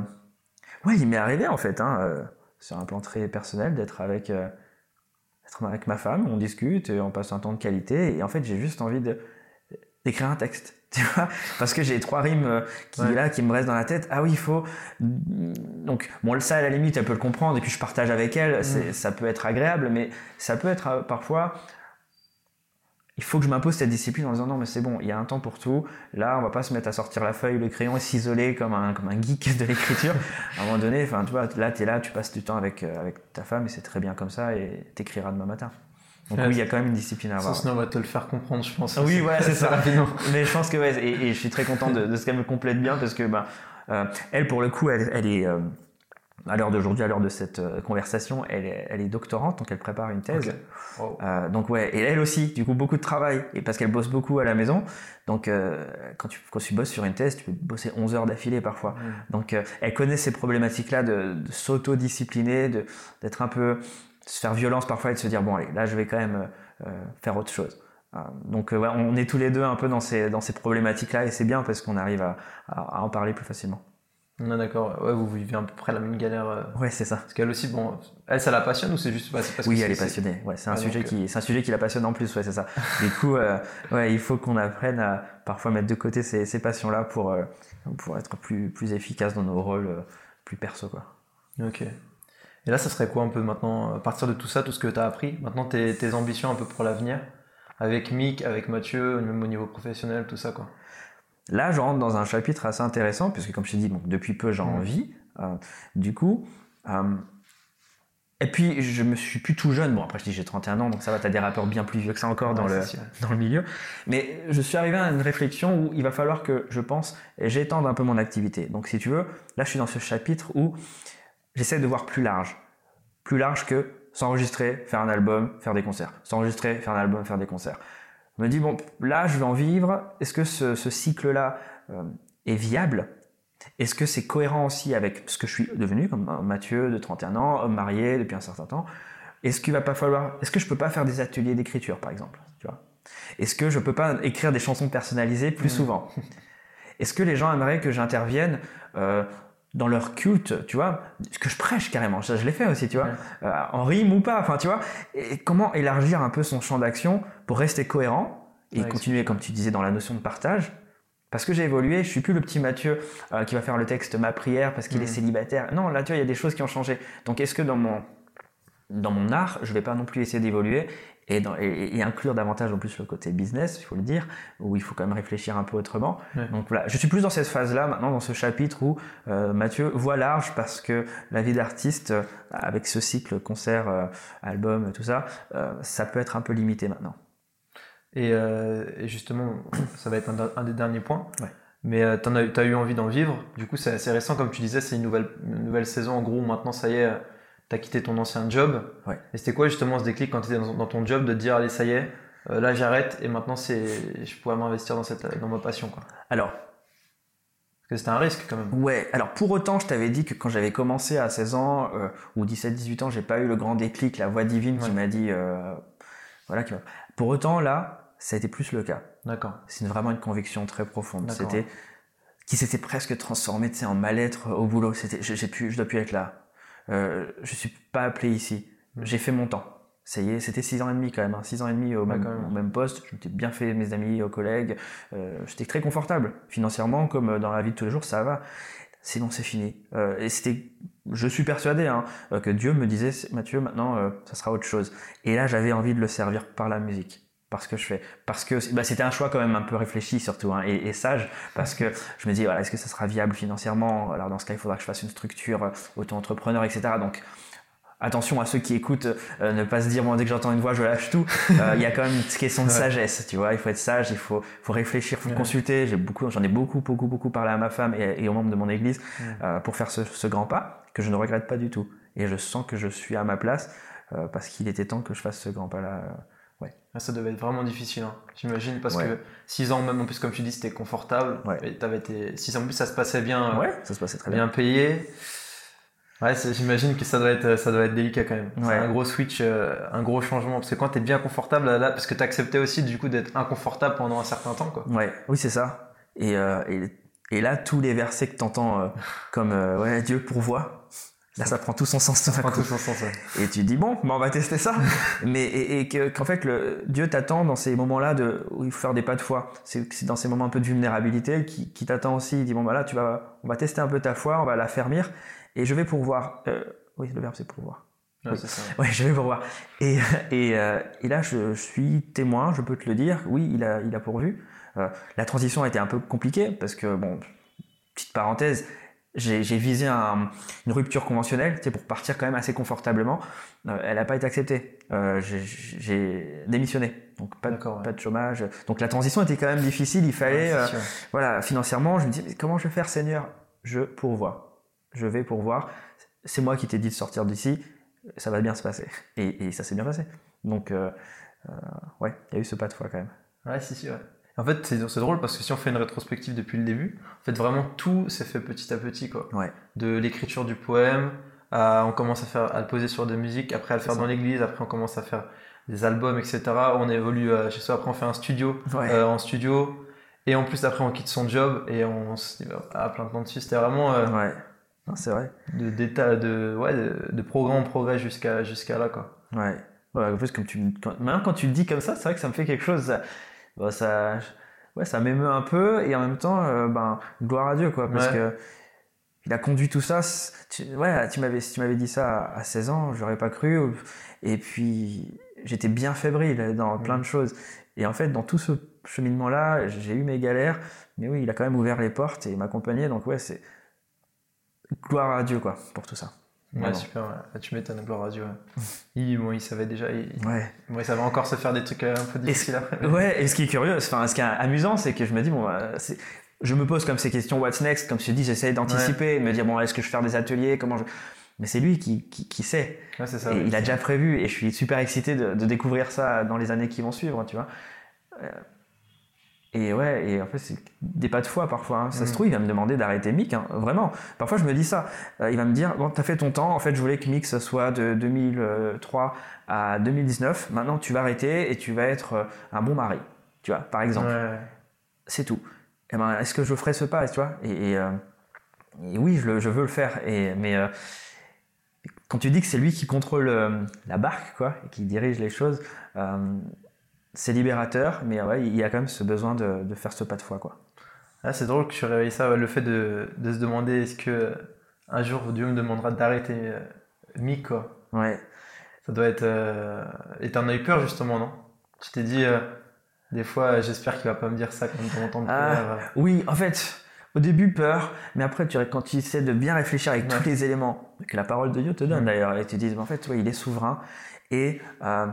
ouais, il m'est arrivé, en fait, hein, sur un plan très personnel, d'être avec, avec ma femme, on discute, on passe un temps de qualité, et en fait, j'ai juste envie de, d'écrire un texte tu vois parce que j'ai trois rimes euh, qui là qui me restent dans la tête. Ah oui il faut donc bon ça à la limite elle peut le comprendre et puis je partage avec elle mm. ça peut être agréable mais ça peut être euh, parfois il faut que je m'impose cette discipline en disant non mais c'est bon il y a un temps pour tout. Là on va pas se mettre à sortir la feuille le crayon et s'isoler comme un comme un geek de l'écriture. À un moment donné enfin tu vois là tu es là tu passes du temps avec euh, avec ta femme et c'est très bien comme ça et t'écriras demain matin donc oui, il y a quand même une discipline à avoir. Sinon, on va te le faire comprendre, je pense. Oui, ouais, c'est ça. Rapidement. Mais je pense que ouais, et, et je suis très content de, de ce qu'elle me complète bien parce que bah, euh, elle, pour le coup, elle, elle est, euh, à l'heure d'aujourd'hui, à l'heure de cette euh, conversation, elle est, elle est doctorante, donc elle prépare une thèse. Euh, donc ouais, et elle aussi, du coup, beaucoup de travail, et parce qu'elle bosse beaucoup à la maison. Donc euh, quand, tu, quand tu bosses sur une thèse, tu peux bosser 11 heures d'affilée parfois. Mm. Donc euh, elle connaît ces problématiques-là de, de s'auto-discipliner, de, d'être un peu, se faire violence parfois et de se dire, bon allez, là je vais quand même euh, faire autre chose. Euh, donc euh, ouais, on est tous les deux un peu dans ces, dans ces problématiques-là, et c'est bien parce qu'on arrive à, à, à en parler plus facilement. Non, d'accord. Ouais, vous vivez à peu près la même galère. euh, Ouais, c'est ça. Parce qu'elle aussi, bon, elle, ça la passionne ou c'est juste parce Oui, que elle est passionnée. Ouais, c'est un Ah, sujet donc, qui, c'est un sujet qui la passionne en plus. Ouais, c'est ça. Du coup, euh, ouais, il faut qu'on apprenne à parfois mettre de côté ces, ces passions-là pour euh, pour être plus plus efficace dans nos rôles euh, plus perso quoi. Ok. Et là, ça serait quoi un peu maintenant, à partir de tout ça, tout ce que tu as appris, maintenant tes, tes ambitions un peu pour l'avenir, avec Mick, avec Mathieu, même au niveau professionnel, tout ça quoi. Là, je rentre dans un chapitre assez intéressant puisque, comme je t'ai dit, depuis peu, Mhm. vis. Euh, du coup, euh, et puis je me suis plus tout jeune. Bon, après, je dis j'ai 31 ans, donc ça va. T'as des rappeurs bien plus vieux que ça encore dans le sûr. dans le milieu. Mais je suis arrivé à une réflexion où il va falloir que, je pense, j'étende un peu mon activité. Donc, si tu veux, là, je suis dans ce chapitre où j'essaie de voir plus large. Plus large que s'enregistrer, faire un album, faire des concerts. S'enregistrer, faire un album, faire des concerts. Je me dis, bon, là, je vais en vivre. Est-ce que ce, ce cycle-là euh, est viable? Est-ce que c'est cohérent aussi avec ce que je suis devenu, comme Mathieu de 31 ans, homme marié depuis un certain temps? Est-ce qu'il va pas falloir, est-ce que je peux pas faire des ateliers d'écriture, par exemple tu vois? Est-ce que je peux pas écrire des chansons personnalisées plus Mhm. souvent? Est-ce que les gens aimeraient que j'intervienne euh, dans leur culte, tu vois, ce que je prêche carrément, ça je l'ai fait aussi, tu vois, Ouais. euh, en rime ou pas, enfin tu vois, et comment élargir un peu son champ d'action pour rester cohérent et Ouais, continuer, comme tu disais, dans la notion de partage. Parce que j'ai évolué, je suis plus le petit Mathieu euh, qui va faire le texte ma prière parce qu'il est célibataire. Non, là tu vois, il y a des choses qui ont changé. Donc est-ce que dans mon dans mon art, je vais pas non plus essayer d'évoluer et, dans- et- et inclure davantage en plus le côté business, il faut le dire, où il faut quand même réfléchir un peu autrement. Ouais. Donc voilà, je suis plus dans cette phase-là maintenant, dans ce chapitre où euh, Mathieu voit large parce que la vie d'artiste, euh, avec ce cycle concert, euh, album, tout ça, ça peut être un peu limité maintenant. Et, et justement, ça va être un, un des derniers points. Ouais. Mais t'en as, eu- envie d'en vivre. Du coup, c'est assez récent, comme tu disais, c'est une nouvelle, une nouvelle saison. En gros, maintenant, ça y est, euh, t'as quitté ton ancien job. Ouais. Et c'était quoi justement ce déclic quand t'étais dans, dans ton job de te dire, allez, ça y est, euh, là j'arrête et maintenant c'est, je pourrais m'investir dans, cette, dans ma passion. Quoi. Alors, Parce que c'était un risque quand même. Ouais, alors pour autant, je t'avais dit que quand j'avais commencé à 16 ans euh, ou 17-18 ans, j'ai pas eu le grand déclic, la voix divine qui Ouais. m'a dit. euh, voilà, qui Pour autant, là, ça a été plus le cas. D'accord. C'est vraiment une conviction très profonde. C'était qui s'était presque transformé, tu en mal-être au boulot. C'était, j'ai pu, je dois plus être là. Euh, je suis pas appelé ici. Mm. J'ai fait mon temps. Ça y est, c'était six ans et demi quand même, hein, six ans et demi au, Ouais, même, au même poste. Je m'étais bien fait mes amis, aux collègues. Euh, j'étais très confortable financièrement, comme euh, dans la vie de tous les jours, ça va. Sinon, c'est fini. Euh, et c'était, je suis persuadé hein, euh, que Dieu me disait, Mathieu, maintenant, euh, ça sera autre chose. Et là, j'avais envie de le servir par la musique. Parce que je fais, parce que bah, c'était un choix quand même un peu réfléchi surtout hein, et, et sage, parce que je me dis voilà, est-ce que ça sera viable financièrement? Alors dans ce cas, il faudra que je fasse une structure euh, auto-entrepreneur, etc. Donc attention à ceux qui écoutent, euh, ne pas se dire bon dès que j'entends une voix je lâche tout. Euh, Il y a quand même une question de sagesse, tu vois. Il faut être sage, il faut, faut réfléchir, faut Ouais. consulter. J'ai beaucoup, j'en ai beaucoup, beaucoup, beaucoup parlé à ma femme et, et aux membres de mon église Ouais. euh, pour faire ce, ce grand pas que je ne regrette pas du tout. Et je sens que je suis à ma place parce qu'il était temps que je fasse ce grand pas là. Ah, Ça devait être vraiment difficile, hein, j'imagine, parce Ouais. que 6 ans, même en plus, comme tu dis, c'était confortable. Ouais. Et t'avais été... 6 ans en plus, ça se passait bien, euh, Ouais, ça se passait très bien. bien payé. Ouais, j'imagine que ça doit être, ça doit être délicat quand même. C'est Ouais. un gros switch, euh, un gros changement. Parce que quand t'es bien confortable, là, parce que t'acceptais aussi du coup d'être inconfortable pendant un certain temps, quoi. Ouais, oui, c'est ça. Et, euh, et, et là, tous les versets que t'entends euh, comme euh, ouais, Dieu pourvoit, là, ça prend tout son sens Prends coup. tout son sens, ouais. Et tu te dis, bon, bah, on va tester ça. Mais, et, et que- qu'en fait, le, Dieu t'attend dans ces moments-là de, où il faut faire des pas de foi. C'est dans ces moments un peu de vulnérabilité qui, qui t'attend aussi. Il dit, bon, bah là, tu vas, on va tester un peu ta foi, on va la fermir. Et je vais pourvoir. Euh, oui, le verbe, c'est pourvoir. Ouais, Oui. c'est ça. Ouais, je vais pourvoir. Et, et, euh, et là, je, je suis témoin, je peux te le dire. Oui, il a, il a pourvu. Euh, la transition a été un peu compliquée parce que, bon, petite parenthèse, j'ai visé un- une rupture conventionnelle, sais, pour partir quand même assez confortablement. Euh, elle n'a pas été acceptée. Euh, j'ai- démissionné, donc pas de, D'accord, ouais. pas de chômage. Donc la transition était quand même difficile. Il fallait, Ouais, euh, c'est sûr. voilà, financièrement, je me dis, mais comment je vais faire, Seigneur? Je pourvois. Je vais pourvoir. c'est moi qui t'ai dit de sortir d'ici, ça va bien se passer. Et, ça s'est bien passé. Donc, ouais, il y a eu ce pas de foi quand même. Ouais, si, ouais. En fait, c'est drôle parce que si on fait une rétrospective depuis le début, en fait, vraiment tout s'est fait petit à petit, quoi. Ouais. De l'écriture du poème, à, on commence à, faire, à le poser sur de musique, après à le faire dans l'église, après on commence à faire des albums, etc. On évolue euh, chez soi, après on fait un studio, euh, en studio, et en plus après on quitte son job et on se dit, à plein de temps dessus. C'était vraiment. Euh, ouais. C'est vrai. De, de, ouais, de, progrès en progrès jusqu'à, jusqu'à là, quoi. Ouais. ouais en plus, comme tu, quand, maintenant, quand tu le dis comme ça, c'est vrai que ça me fait quelque chose. Bah, ça, ouais, ça m'émeut un peu et en même temps, euh, ben, gloire à Dieu, quoi, parce que il a conduit tout ça. Tu, ouais, tu m'avais, si tu m'avais dit ça à 16 ans, j'aurais pas cru. Et puis, j'étais bien fébrile dans plein de choses. Et en fait, dans tout ce cheminement-là, j'ai eu mes galères, mais oui, il a quand même ouvert les portes et m'accompagné. Donc ouais, c'est gloire à Dieu, quoi, pour tout ça. Ouais, super, ouais. tu m'étonnes, gloire à Dieu. Il, bon, il savait déjà, il, ouais. bon, il savait encore se faire des trucs euh, un peu difficiles après. Ouais, et ce qui est curieux, enfin, ce qui est amusant, c'est que je me dis, bon, bah, je me pose comme ces questions, what's next, comme je te dis, j'essaie d'anticiper, de me dire, bon, est-ce que je vais faire des ateliers, comment je... Mais c'est lui qui, qui, qui sait. Ouais, ça, et il a déjà prévu, et je suis super excité de, de, découvrir ça dans les années qui vont suivre, tu vois. Euh, et ouais, et en fait, c'est des pas de foi parfois. Hein. Ça se mm. trouve, il va me demander d'arrêter Mick, hein, vraiment. Parfois, je me dis ça. Euh, il va me dire Bon, t'as fait ton temps. En fait, je voulais que Mick, ça soit de 2003 à 2019. Maintenant, tu vas arrêter et tu vas être euh, un bon mari. Tu vois, par exemple. C'est tout. Et eh ben, est-ce que je ferai ce pas, tu vois? Et, euh, et, oui, je, je, veux le faire. Et, mais quand tu dis que c'est lui qui contrôle la barque, quoi, et qui dirige les choses, c'est libérateur, mais ouais, il y a quand même ce besoin de, de faire ce pas de foi. Quoi. Ah, c'est drôle que tu réveilles ça, le fait de, de, se demander est-ce que un jour Dieu me demandera d'arrêter euh, Mick, quoi. Ouais. Ça doit être. Euh... Et t'en as eu peur justement, non? Tu t'es dit, euh, des fois, j'espère qu'il va pas me dire ça quand il m'entend ah, Oui, en fait, au début, peur, mais après, tu, quand tu essaies de bien réfléchir avec tous les éléments que la parole de Dieu te donne d'ailleurs, et tu te dis, en fait, ouais, il est souverain, et. Euh,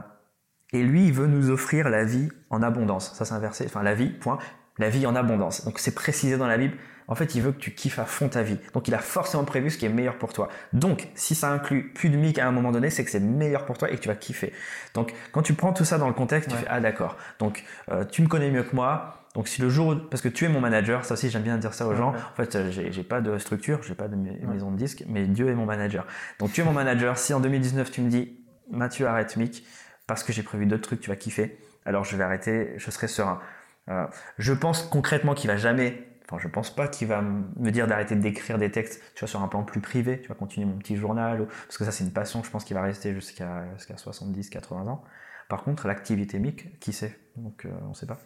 et lui, il veut nous offrir la vie en abondance. Ça, c'est inversé. Enfin, la vie, point. La vie en abondance. Donc, c'est précisé dans la Bible. En fait, il veut que tu kiffes à fond ta vie. Donc, il a forcément prévu ce qui est meilleur pour toi. Donc, si ça inclut plus de mic à un moment donné, c'est que c'est meilleur pour toi et que tu vas kiffer. Donc, quand tu prends tout ça dans le contexte, tu fais ah d'accord. Donc, euh, tu me connais mieux que moi. Donc, si le jour, parce que tu es mon manager, ça aussi j'aime bien dire ça aux gens. En fait, j'ai pas de structure, j'ai pas de maison de disque, mais Dieu est mon manager. Donc, tu es mon manager. Si en 2019 tu me dis Mathieu arrête mic, parce que j'ai prévu d'autres trucs, tu vas kiffer. Alors je vais arrêter, je serai serein. Euh, je pense concrètement qu'il va jamais, enfin je pense pas qu'il va me dire d'arrêter d'écrire des textes, tu vois, sur un plan plus privé, tu vas continuer mon petit journal, parce que ça c'est une passion, je pense qu'il va rester jusqu'à jusqu'à 70, 80 ans. Par contre, l'activité MIC, qui sait? Donc euh, on sait pas.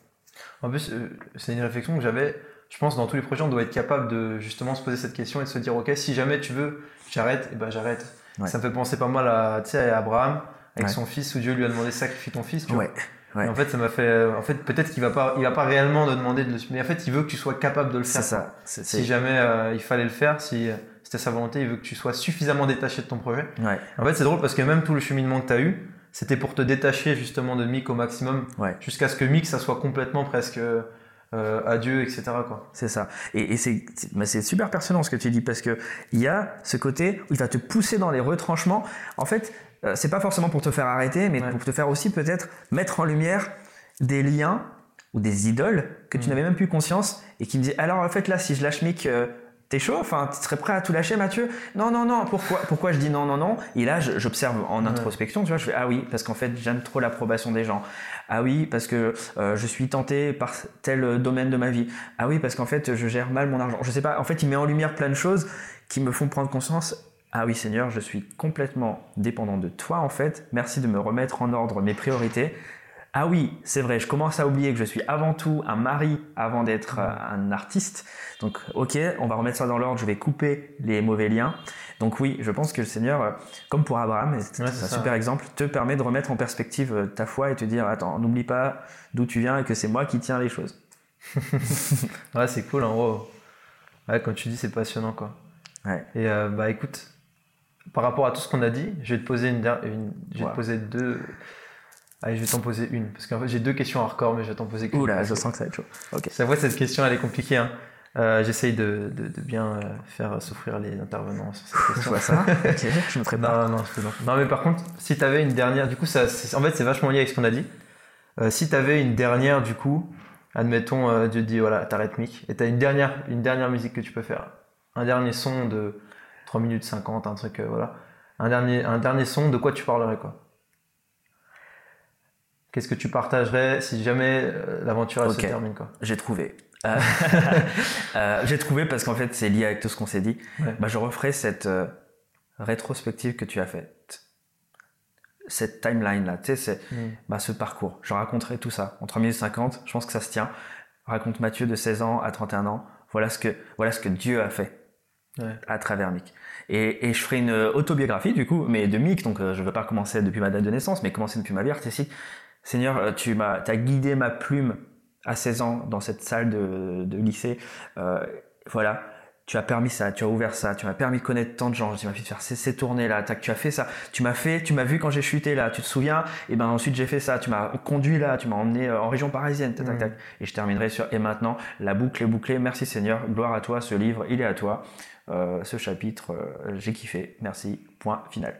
En plus, euh, c'est une réflexion que j'avais. Je pense dans tous les projets, on doit être capable de justement se poser cette question et de se dire, ok, si jamais tu veux, j'arrête, et eh ben j'arrête. Ça me fait penser pas mal à, à Abraham avec son fils où Dieu lui a demandé sacrifie ton fils. Tu ouais. en fait, ça m'a fait. En fait, peut-être qu'il va pas, il va pas réellement te demander de le. Mais en fait, il veut que tu sois capable de le faire. C'est ça. Si jamais euh, il fallait le faire, si c'était sa volonté, il veut que tu sois suffisamment détaché de ton projet. Ouais. En fait, c'est drôle parce que même tout le cheminement que tu as eu, c'était pour te détacher justement de Mick au maximum, jusqu'à ce que Mick, ça soit complètement presque. Euh, adieu, etc. C'est ça. Et, et c'est, c'est super pertinent ce que tu dis parce que il y a ce côté où il va te pousser dans les retranchements. En fait, euh, c'est pas forcément pour te faire arrêter, mais pour te faire aussi peut-être mettre en lumière des liens ou des idoles que tu mm. n'avais même plus conscience et qui me disaient alors en fait là si je lâche Mick euh, t'es chaud? Enfin tu serais prêt à tout lâcher Mathieu? Non non non. Pourquoi pourquoi je dis non non non? Et là j'observe en introspection tu vois je fais ah oui parce qu'en fait j'aime trop l'approbation des gens. Ah oui parce que euh, je suis tenté par tel domaine de ma vie. Ah oui parce qu'en fait je gère mal mon argent. Je sais pas. En fait il met en lumière plein de choses qui me font prendre conscience ah oui Seigneur, je suis complètement dépendant de toi en fait. Merci de me remettre en ordre mes priorités. Ah oui, c'est vrai, je commence à oublier que je suis avant tout un mari avant d'être euh, un artiste. Donc ok, on va remettre ça dans l'ordre, je vais couper les mauvais liens. Donc oui, je pense que le Seigneur, euh, comme pour Abraham, c'est un super exemple, te permet de remettre en perspective euh, ta foi et te dire, attends, n'oublie pas d'où tu viens et que c'est moi qui tiens les choses. ouais, c'est cool en gros. Ouais, quand tu dis, c'est passionnant quoi. Ouais. Et bah écoute, par rapport à tout ce qu'on a dit, je vais te poser une, une je vais te poser deux. Allez, je vais t'en poser une parce qu'en fait j'ai deux questions hardcore, mais je vais t'en poser qu'une. Oula, je sens que ça va être chaud. Ok. Ça voit cette question, elle est compliquée. Hein. Euh, J'essaye de, de, de bien euh, faire souffrir les intervenants sur cette Je question. vois ça. ok, je me prépare. Non, non, je plaisante. Non, mais par contre, si tu avais une dernière, du coup, ça, c'est- en fait, c'est vachement lié avec ce qu'on a dit. Euh, si tu avais une dernière, du coup, admettons, euh, Dieu dit, voilà, t'arrêtes mic, et tu as une dernière, une dernière musique que tu peux faire. Un dernier son de 3 minutes 50, un truc, euh, voilà. Un dernier, un dernier son, de quoi tu parlerais, quoi? Qu'est-ce que tu partagerais si jamais euh, l'aventure elle se termine, quoi? J'ai trouvé. Euh, J'ai trouvé parce qu'en fait, c'est lié avec tout ce qu'on s'est dit. Ouais. Bah, je referai cette rétrospective que tu as faite. Cette timeline-là, tu sais, c'est bah, ce parcours. Je raconterai tout ça en 3 minutes 50. Je pense que ça se tient. Raconte Mathieu de 16 ans à 31 ans. Voilà ce que, voilà ce que Dieu a fait Ouais. à travers Mick. Et, et je ferai une autobiographie, du coup, mais de Mick. Donc, euh, je ne veux pas commencer depuis ma date de naissance, mais commencer depuis ma vie artistique. Seigneur, euh, tu m'as, as guidé ma plume à 16 ans dans cette salle de, de lycée. Euh, voilà. Tu as permis ça, tu as ouvert ça, tu m'as permis de connaître tant de gens, tu m'as fait faire ces, ces tournées-là, tac, tu as fait ça, tu m'as fait, tu m'as vu quand j'ai chuté là, tu te souviens, et ben ensuite j'ai fait ça, tu m'as conduit là, tu m'as emmené euh, en région parisienne, tac, tac, tac. Et je terminerai sur, et maintenant, la boucle est bouclée, merci Seigneur, gloire à toi, ce livre, il est à toi, Euh, ce chapitre, euh, j'ai kiffé, merci, point final.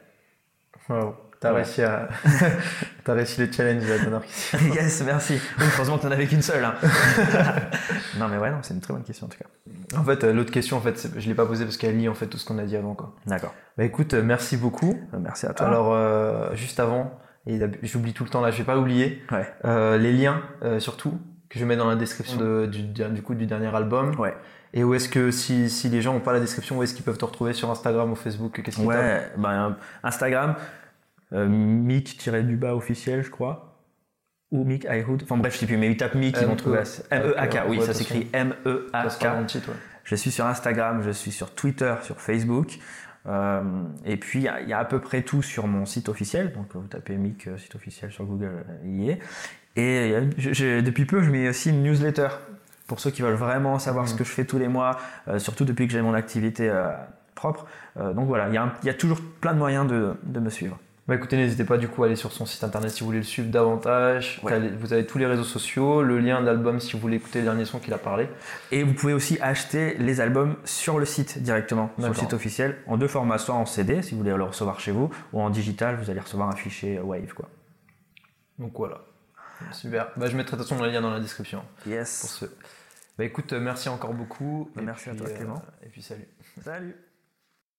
Wow. T'as Ouais. réussi à, t'as réussi le challenge de la dernière question. yes, merci. Oui, heureusement que t'en avais qu'une seule. hein. non mais ouais, non, c'est une très bonne question en tout cas. En fait, euh, l'autre question, en fait, je l'ai pas posée parce qu'elle lie en fait tout ce qu'on a dit avant, quoi. D'accord. Bah écoute, merci beaucoup. Merci à toi. Alors, juste avant, et j'oublie tout le temps là, je vais pas oublier Ouais. les liens, surtout que je mets dans la description de- du, du coup du dernier album. Ouais. Et où est-ce que si, si les gens ont pas la description, où est-ce qu'ils peuvent te retrouver sur Instagram ou Facebook Qu'est-ce Ouais, ben, Instagram, euh, Mick-du-bas officiel, je crois. Ou Mick Ihood. Enfin bref, je sais plus, mais ils tapent Mick, ils vont M-E. trouver. M-E-A-K, oui, ça s'écrit M-E-A-K. Je suis sur Instagram, je suis sur Twitter, sur Facebook. Euh, et puis, il y, a- il y a à peu près tout sur mon site officiel. Donc, vous tapez Mick, euh, site officiel sur Google, euh, il y est. Et il y a- je- je- depuis peu, je mets aussi une newsletter pour ceux qui veulent vraiment savoir ce Mhm. que je fais tous les mois, euh, surtout depuis que j'ai mon activité euh, propre. Euh, donc voilà, il y, a y toujours plein de moyens de, de me suivre. Bah écoutez, n'hésitez pas du coup à aller sur son site internet si vous voulez le suivre davantage. Ouais. Vous avez tous les réseaux sociaux, le lien de l'album si vous voulez écouter le dernier son qu'il a parlé. Et vous pouvez aussi acheter les albums sur le site directement, sur le site officiel, en deux formats, soit en CD si vous voulez le recevoir chez vous, ou en digital, vous allez recevoir un fichier Wave. Quoi. Donc voilà. Super. Bah, je mettrai de toute façon le lien dans la description pour Yes. ceux. Bah écoute, euh, merci encore beaucoup. Bah, Et merci à toi, euh, Clément. et puis salut. Salut.